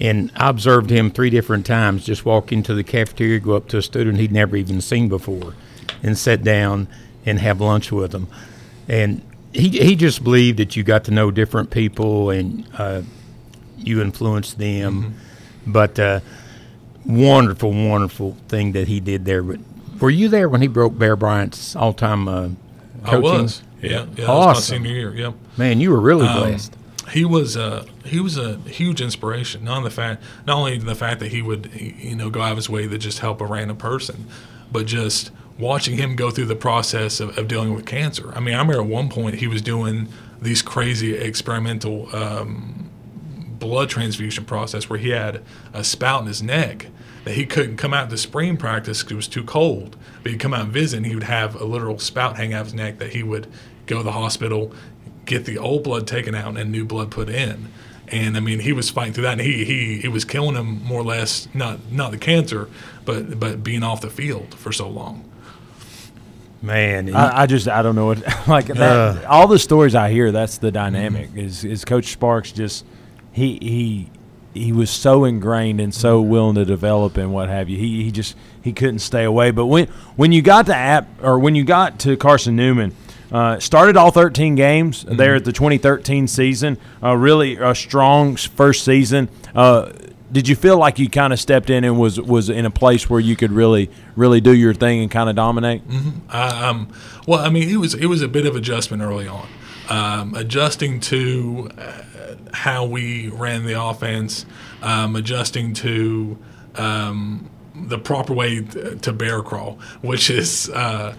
And I observed him three different times just walk into the cafeteria, go up to a student he'd never even seen before, and sit down and have lunch with them and he he just believed that you got to know different people and uh, you influenced them. Mm-hmm. But uh, wonderful, wonderful thing that he did there. But were you there when he broke Bear Bryant's all time uh, coaching? I was. Yeah, yeah. awesome. senior year. Yeah. Man, you were really um, blessed. He was uh, he was a huge inspiration. Not the fact, not only the fact that he would you know go out of his way to just help a random person, but just watching him go through the process of, of, dealing with cancer. I mean, I remember at one point he was doing these crazy experimental um, blood transfusion process where he had a spout in his neck that he couldn't come out to spring practice because it was too cold. But he'd come out and visit, and he would have a literal spout hang out of his neck that he would go to the hospital, get the old blood taken out, and new blood put in. And I mean, he was fighting through that, and he he it was killing him more or less. Not not the cancer, but but being off the field for so long. Man, I, I, just I don't know what like that, uh, all the stories I hear. That's the dynamic. Mm-hmm. Is is Coach Sparks just he he he was so ingrained and so mm-hmm. willing to develop and what have you. He he just he couldn't stay away. But when when you got to app or when you got to Carson Newman. Uh, started all 13 games mm-hmm. there at the 2013 season. Uh, really a strong first season. Uh, did you feel like you kind of stepped in and was was in a place where you could really really do your thing and kind of dominate? Mm-hmm. um, well, I mean, it was it was a bit of adjustment early on, um, adjusting to uh, how we ran the offense, um, adjusting to um, the proper way to bear crawl, which is. Uh,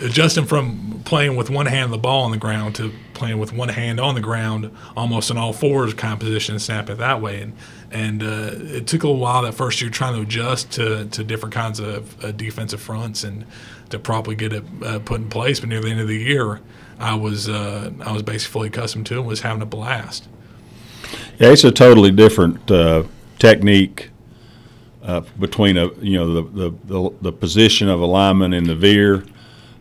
adjusting from playing with one hand the ball on the ground to playing with one hand on the ground, almost in all fours kind of position, and snap it that way. And and uh, it took a little while that first year trying to adjust to, to different kinds of uh, defensive fronts and to properly get it uh, put in place. But near the end of the year, I was uh, I was basically accustomed to it and was having a blast. Yeah, it's a totally different uh, technique uh, between a you know the, the, the, the, position of a lineman in the veer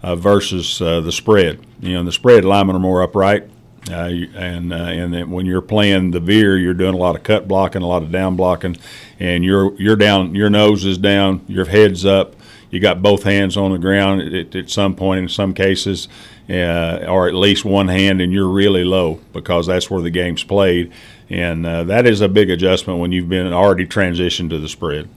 versus the spread. You know, the spread linemen are more upright Uh, and uh, and when you're playing the veer, you're doing a lot of cut blocking, a lot of down blocking, and you're you're down, your nose is down, your head's up. You got both hands on the ground at, at some point in some cases, uh, or at least one hand, and you're really low because that's where the game's played, and uh, that is a big adjustment when you've been already transitioned to the spread.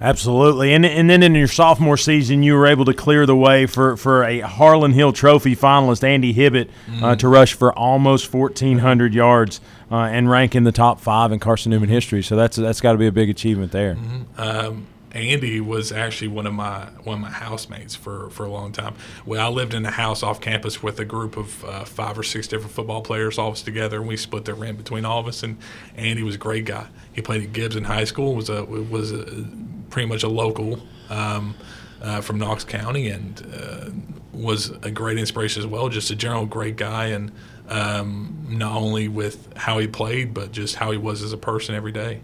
Absolutely, and and then in your sophomore season, you were able to clear the way for, for a Harlan Hill Trophy finalist, Andy Hibbett, uh, to rush for almost 1,400 yards uh, and rank in the top five in Carson Newman history. So that's that's got to be a big achievement there. Um, Andy was actually one of my one of my housemates for, for a long time. Well, I lived in a house off campus with a group of uh, five or six different football players, all of us together, and we split the rent between all of us. And Andy was a great guy. He played at Gibson High School. was a was a, pretty much a local um, uh, from Knox County, and uh, was a great inspiration as well. Just a general great guy, and um, not only with how he played, but just how he was as a person every day.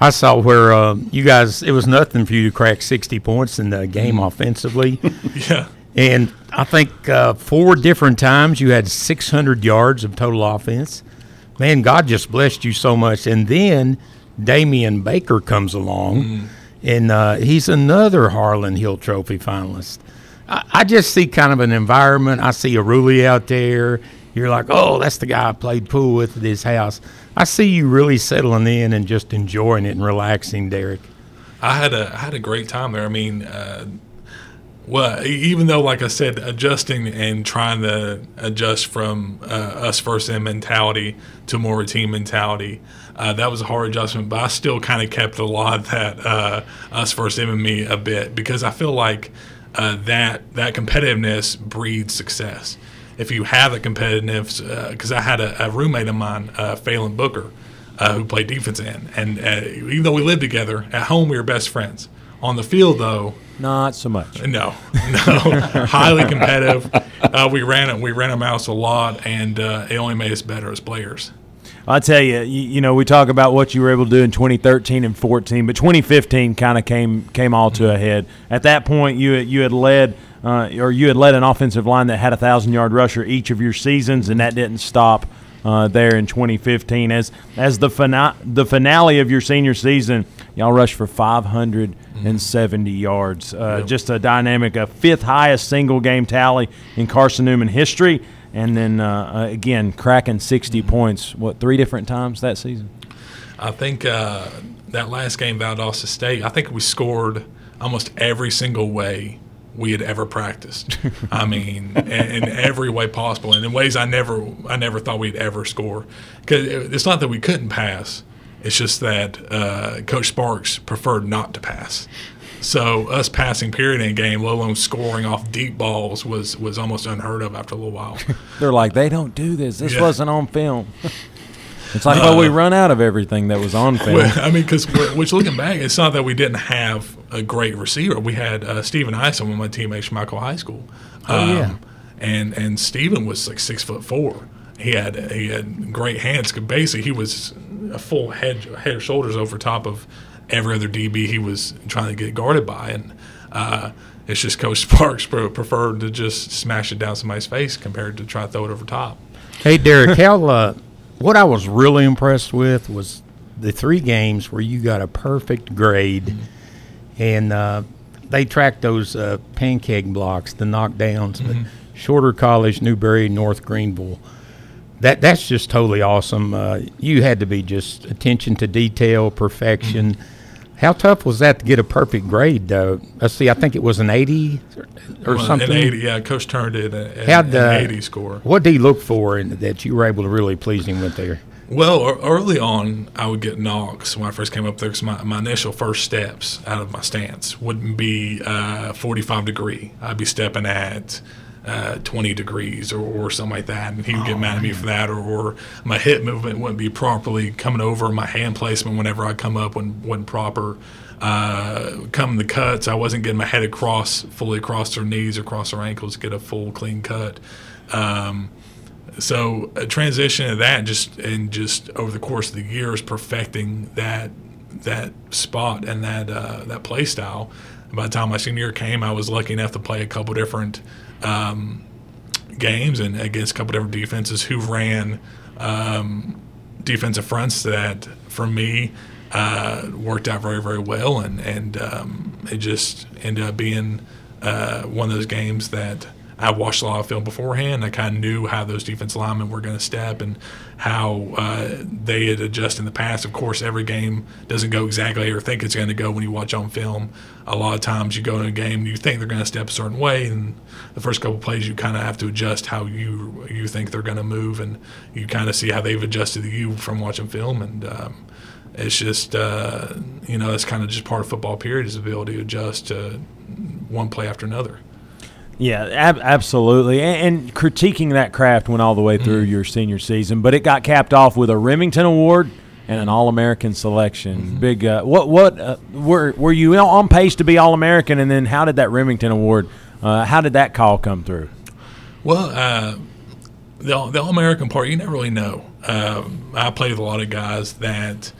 I saw where uh, you guys, it was nothing for you to crack 60 points in the game offensively. Yeah. And I think uh, four different times you had 600 yards of total offense. Man, God just blessed you so much. And then Damian Baker comes along, and uh, he's another Harlan Hill Trophy finalist. I, I just see kind of an environment. I see a Rulli out there. You're like, oh, that's the guy I played pool with at his house. I see you really settling in and just enjoying it and relaxing, Derek. I had a I had a great time there. I mean, uh, well, even though, like I said, adjusting and trying to adjust from uh, us first in mentality to more team mentality, uh, that was a hard adjustment. But I still kind of kept a lot of that uh, us first in me a bit because I feel like uh, that that competitiveness breeds success. If you have a competitiveness, because I had a, a roommate of mine, uh, Phelan Booker, uh, who played defense end, and uh, even though we lived together at home, we were best friends. On the field, though, Not so much. no, no, highly competitive. Uh, we ran it. We ran a mouse a lot, and uh, it only made us better as players. I tell you, you, you know, we talk about what you were able to do in 2013 and 14, but 2015 kind of came came all to a head. At that point, you you had led uh, or you had led an offensive line that had a thousand yard rusher each of your seasons, and that didn't stop uh, there in 2015. As as the fina- the finale of your senior season, y'all rushed for 570 yards. Uh, Just a dynamic, a fifth highest single game tally in Carson Newman history. And then uh, uh, again, cracking 60 points, what, three different times that season? I think uh, that last game, Valdosta State, I think we scored almost every single way we had ever practiced. I mean, in, in every way possible, and in ways I never, I never thought we'd ever score. Because it's not that we couldn't pass; it's just that uh, Coach Sparks preferred not to pass. So us passing period in game, let alone scoring off deep balls, was was almost unheard of after a little while. They're like, they don't do this. This Yeah. wasn't on film. it's like, well, we run out of everything that was on film. Well, I mean, because which looking back, it's not that we didn't have a great receiver. We had uh, Stephen Ison, one of my teammates from Michael High School. Oh, yeah. and and Stephen was like six foot four. He had he had great hands. Basically, he was a full head head shoulders over top of every other DB he was trying to get guarded by, and uh, it's just Coach Sparks preferred to just smash it down somebody's face compared to try to throw it over top. Hey, Derek, how, uh, what I was really impressed with was the three games where you got a perfect grade, and uh, they tracked those uh, pancake blocks, the knockdowns, but Shorter College, Newberry, North Greenville. That that's just totally awesome. Uh, you had to be just attention to detail, perfection. How tough was that to get a perfect grade? though? let's see, I think it was an eighty or, or Well, something. An 80, yeah, Coach turned it at, How'd, an uh, 80 score. What did he look for in, that you were able to really please him with there? Well, early on, I would get knocks when I first came up there because my, my initial first steps out of my stance wouldn't be uh, 45 degree. I'd be stepping at uh, 20 degrees or, or something like that, and he would get mad at me for that. Or, or my hip movement wouldn't be properly coming over. My hand placement whenever I come up wasn't, wasn't proper. Uh, coming the cuts, I wasn't getting my head across fully across their knees across their ankles to get a full clean cut. Um, so a transition of that just and just over the course of the years perfecting that that spot and that uh, that play style by the time my senior year came i was lucky enough to play a couple different um, games and against a couple different defenses who ran um, defensive fronts that, for me, uh, worked out very, very well, and and um, it just ended up being uh, one of those games that I watched a lot of film beforehand. I kind of knew how those defense linemen were going to step and how uh, they had adjusted in the past. Of course, every game doesn't go exactly or think it's going to go when you watch on film. A lot of times you go in a game and you think they're going to step a certain way, and the first couple plays you kind of have to adjust how you you think they're going to move, and you kind of see how they've adjusted to you from watching film. And um, it's just uh, you know it's kind of just part of football. Period is the ability to adjust to one play after another. Yeah, ab- absolutely. And, and, critiquing that craft went all the way through mm-hmm. your senior season, but it got capped off with a Remington Award and an All American selection. Mm-hmm. Big. Uh, what what uh, were were you on pace to be All American? And then how did that Remington Award? Uh, how did that call come through? Well, uh, the the All American part, you never really know. Um, I played with a lot of guys that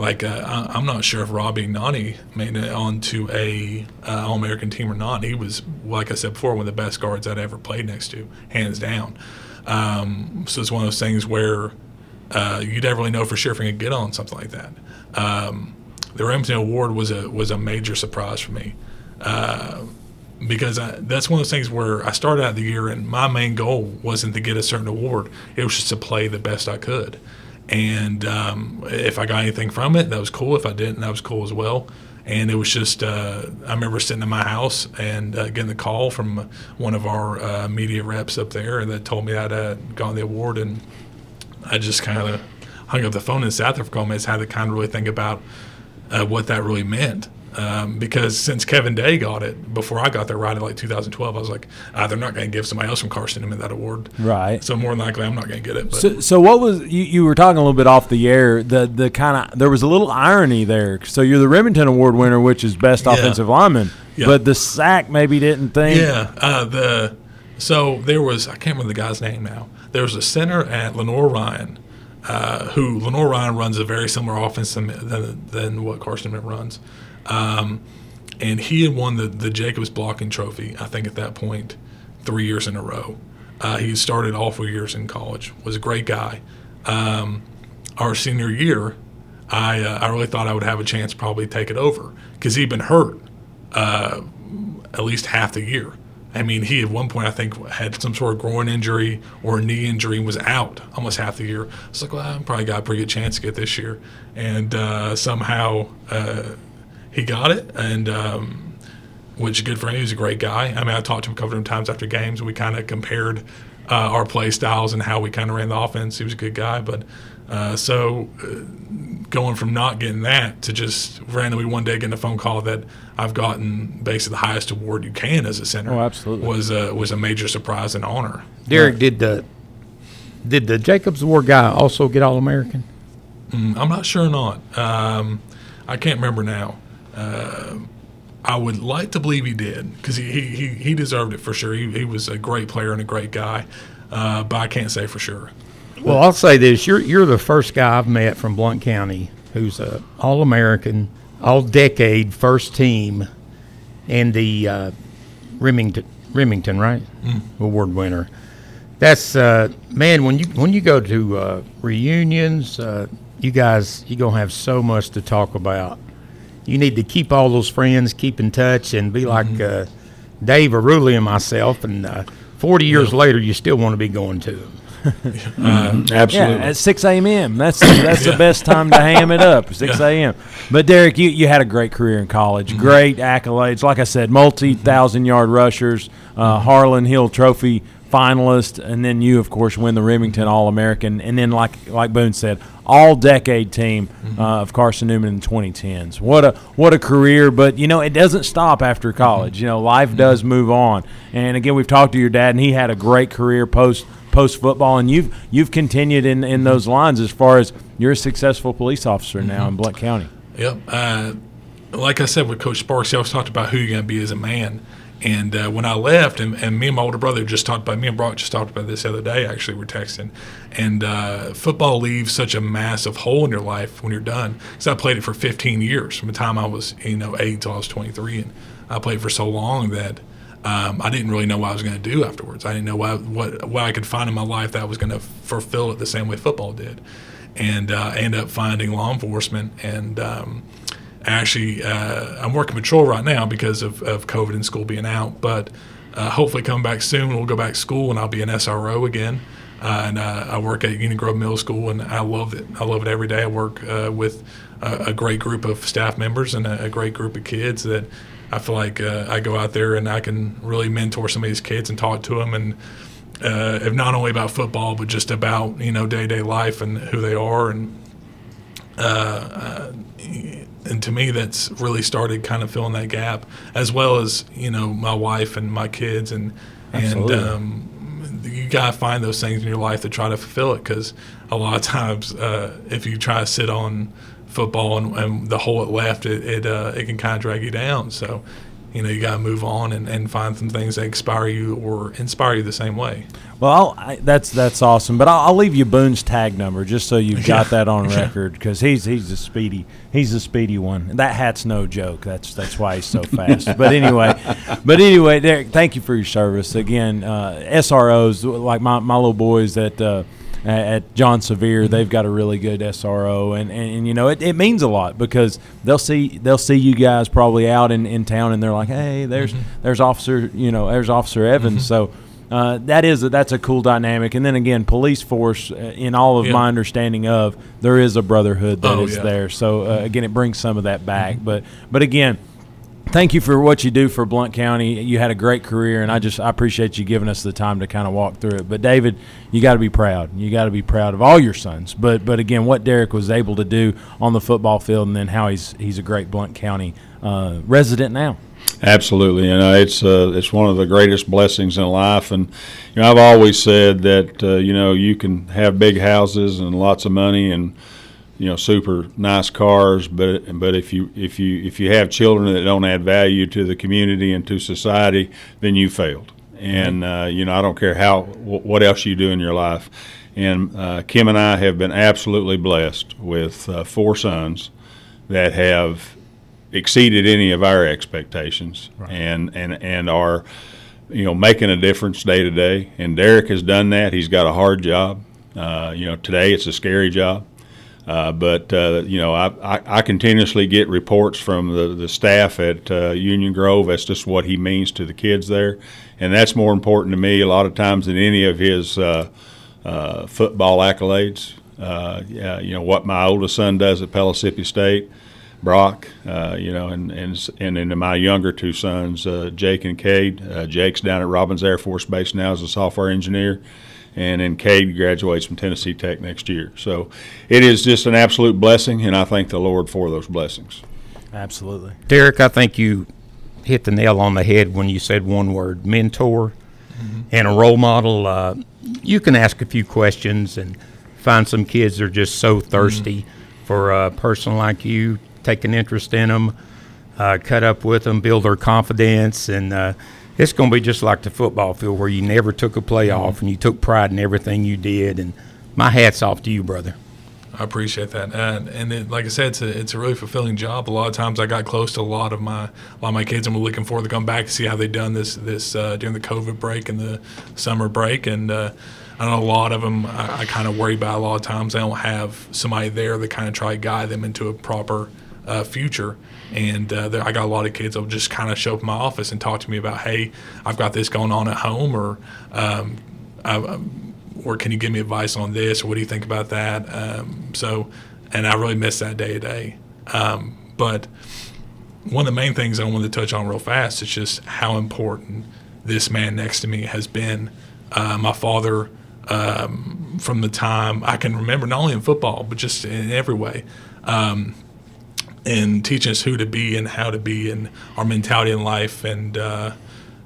like uh, I'm not sure if Robbie Nani made it onto a uh, All American team or not. He was, like I said before, one of the best guards I'd ever played next to, hands down. Um, so it's one of those things where uh, you never really know for sure if you're gonna get on something like that. Um, the Remington Award was a was a major surprise for me uh, because I, that's one of those things where I started out the year and my main goal wasn't to get a certain award; it was just to play the best I could. And um, if I got anything from it, that was cool. If I didn't, that was cool as well. And it was just, uh, I remember sitting in my house and uh, getting the call from one of our uh, media reps up there that told me I'd uh, gotten the award. And I just kind of hung up the phone and sat there for a couple minutes, had to kind of really think about uh, what that really meant. Um, because since Kevin Day got it before I got there, right in like 2012, I was like, ah, they're not going to give somebody else from Carson him that award, right? So more than likely, I'm not going to get it. So, so, what was you, you were talking a little bit off the air? The the kind of there was a little irony there. So you're the Remington Award winner, which is best yeah. offensive lineman, yeah. but the sack maybe didn't think. Yeah, uh, the so there was I can't remember the guy's name now. There was a center at Lenoir-Rhyne. Uh, who Lenoir-Rhyne runs a very similar offense than, than, than what Carson runs. Um, and he had won the, the Jacobs blocking trophy, I think, at that point, three years in a row. Uh, he started all four years in college, was a great guy. Um, our senior year, I, uh, I really thought I would have a chance probably take it over because he'd been hurt uh, at least half the year. I mean, he at one point I think had some sort of groin injury or a knee injury and was out almost half the year. I was like, well, I probably got a pretty good chance to get this year, and uh, somehow uh, he got it, and um, which is good for him. He's a great guy. I mean, I talked to him a couple of times after games. We kind of compared uh, our play styles and how we kind of ran the offense. He was a good guy, but uh, so uh, going from not getting that to just randomly one day getting a phone call that I've gotten basically the highest award you can as a center. Oh, absolutely. Was a, was a major surprise and honor. Derek, did the did the Jacobs Award guy also get All American? Mm, I'm not sure or not. Um, I can't remember now. Uh, I would like to believe he did because he, he, he deserved it for sure. He, he was a great player and a great guy, uh, but I can't say for sure. Well, I'll say this: you're you're the first guy I've met from Blount County who's a All American, All Decade First Team, and the uh, Remington Remington right mm. award winner. That's uh, man when you when you go to uh, reunions, uh, you guys you gonna have so much to talk about you need to keep all those friends, keep in touch, and be like mm-hmm. uh, Dave Aruli and myself. And uh, 40 years yeah. later, you still want to be going to them. uh, absolutely. Yeah, at 6 a.m. That's that's yeah. the best time to ham it up. 6 a.m. But Derek, you, you had a great career in college. Mm-hmm. Great accolades. Like I said, multi thousand yard rushers, uh, mm-hmm. Harlan Hill Trophy finalist, and then you, of course, win the Remington All American, and then like like Boone said, all decade team mm-hmm. uh, of Carson Newman in the 2010s. What a what a career! But you know, it doesn't stop after college. Mm-hmm. You know, life mm-hmm. does move on. And again, we've talked to your dad, and he had a great career post post football, and you've you've continued in in those mm-hmm. lines as far as you're a successful police officer now in Blount County. Yep. Uh, like I said with Coach Sparks, he always talked about who you're going to be as a man. And uh, when I left, and, and, me and my older brother just talked about me and Brock just talked about this the other day. Actually, we're texting, and uh, football leaves such a massive hole in your life when you're done. Because I played it for 15 years from the time I was you know eight till I was 23, and I played for so long that um, I didn't really know what I was going to do afterwards. I didn't know what, what what I could find in my life that was going to fulfill it the same way football did, and uh, I ended up finding law enforcement and. Um, actually, uh, I'm working patrol right now because of, of COVID and school being out, but uh, hopefully coming back soon. We'll go back to school and I'll be an SRO again. Uh, and uh, I work at Union Grove Middle School, and I love it. I love it every day. I work uh, with a, a, great group of staff members and a, a, great group of kids that I feel like uh, I go out there and I can really mentor some of these kids and talk to them and uh, not only about football but just about you know day to day life and who they are and uh, and to me that's really started kind of filling that gap as well as you know my wife and my kids and Absolutely. and um, you gotta find those things in your life to try to fulfill it because a lot of times uh, if you try to sit on football and, and the hole it left, it it, uh, it can kind of drag you down. So, you know, you got to move on and, and find some things that inspire you or inspire you the same way. Well, I, that's that's awesome. But I'll, I'll, leave you Boone's tag number just so you've got that on record because he's he's a speedy he's a speedy one. That hat's no joke. That's that's why he's so fast. but anyway, but anyway, Derek, thank you for your service again. Uh, SROs like my my little boys that. Uh, at John Sevier. They've got a really good SRO, and, and, and, you know it, it means a lot because they'll see they'll see you guys probably out in, in town, and they're like, hey, there's mm-hmm. there's Officer you know there's Officer Evans, mm-hmm. so. Uh, that is a, that's a cool dynamic, and then again, police force. Uh, in all of yeah. my understanding of, there is a brotherhood that oh, is yeah. there. So uh, again, it brings some of that back. Mm-hmm. But but again, thank you for what you do for Blount County. You had a great career, and I just I appreciate you giving us the time to kind of walk through it. But David, you got to be proud. You got to be proud of all your sons. But but again, what Derek was able to do on the football field, and then how he's he's a great Blount County uh, resident now. Absolutely, you know it's uh, it's one of the greatest blessings in life, and you know I've always said that uh, you know you can have big houses and lots of money and you know super nice cars but but if you if you if you have children that don't add value to the community and to society then you failed. And uh, you know I don't care how what else you do in your life. And uh, Kim and I have been absolutely blessed with uh, four sons that have exceeded any of our expectations right. and and and are you know making a difference day to day. And Derek has done that. He's got a hard job. Uh, you know today it's a scary job uh, but uh, you know, I, I, I, continuously get reports from the, the staff at uh, Union Grove as to what he means to the kids there, and that's more important to me a lot of times than any of his uh, uh, football accolades. yeah, you know what my oldest son does at Pellissippi State, Brock. you know, and and and then my younger two sons, Jake and Cade. Jake's down at Robins Air Force Base now as a software engineer and then Cade graduates from Tennessee Tech next year. So it is just an absolute blessing, and I thank the Lord for those blessings. Absolutely. Derek, I think you hit the nail on the head when you said one word mentor mm-hmm. and a role model. Uh, you can ask a few questions and find some kids that are just so thirsty mm-hmm. for a person like you, take an interest in them, uh, cut up with them, build their confidence, and uh, it's going to be just like the football field where you never took a play mm-hmm. off and you took pride in everything you did. And my hat's off to you, brother. I appreciate that, and, and it, like I said, it's a it's a really fulfilling job. A lot of times, I got close to a lot of my a lot of my kids, and we're looking forward to come back to see how they've done this this uh, during the COVID break and the summer break. And uh, I know a lot of them. I, I kind of worry about a lot of times they don't have somebody there that kind of try to guide them into a proper uh, future. And uh, there, I got a lot of kids that will just kind of show up in my office and talk to me about, hey, I've got this going on at home, or um, I, or can you give me advice on this, or what do you think about that? Um, so, and I really miss that day to day. Um, but one of the main things I wanted to touch on real fast is just how important this man next to me has been. Uh, my father, um, from the time I can remember, not only in football but just in every way. Um, and teaching us who to be and how to be and our mentality in life and uh,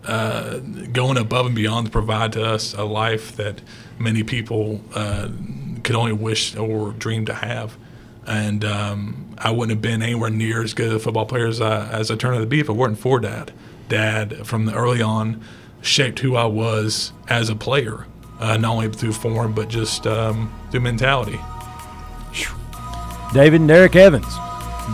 uh, going above and beyond to provide to us a life that many people uh, could only wish or dream to have. And um, I wouldn't have been anywhere near as good a football player as I, as I turned out to be if it weren't for Dad. Dad, from the early on, shaped who I was as a player, uh, not only through form but just um, through mentality. David and Derek Evans.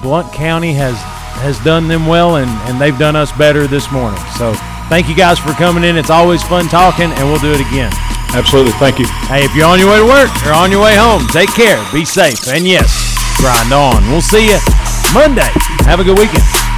Blount County has has done them well, and, and they've done us better this morning. So Thank you guys for coming in. It's always fun talking, and we'll do it again. Absolutely. Thank you. Hey, if you're on your way to work or on your way home, take care, be safe, and yes, grind on. We'll see you Monday. Have a good weekend.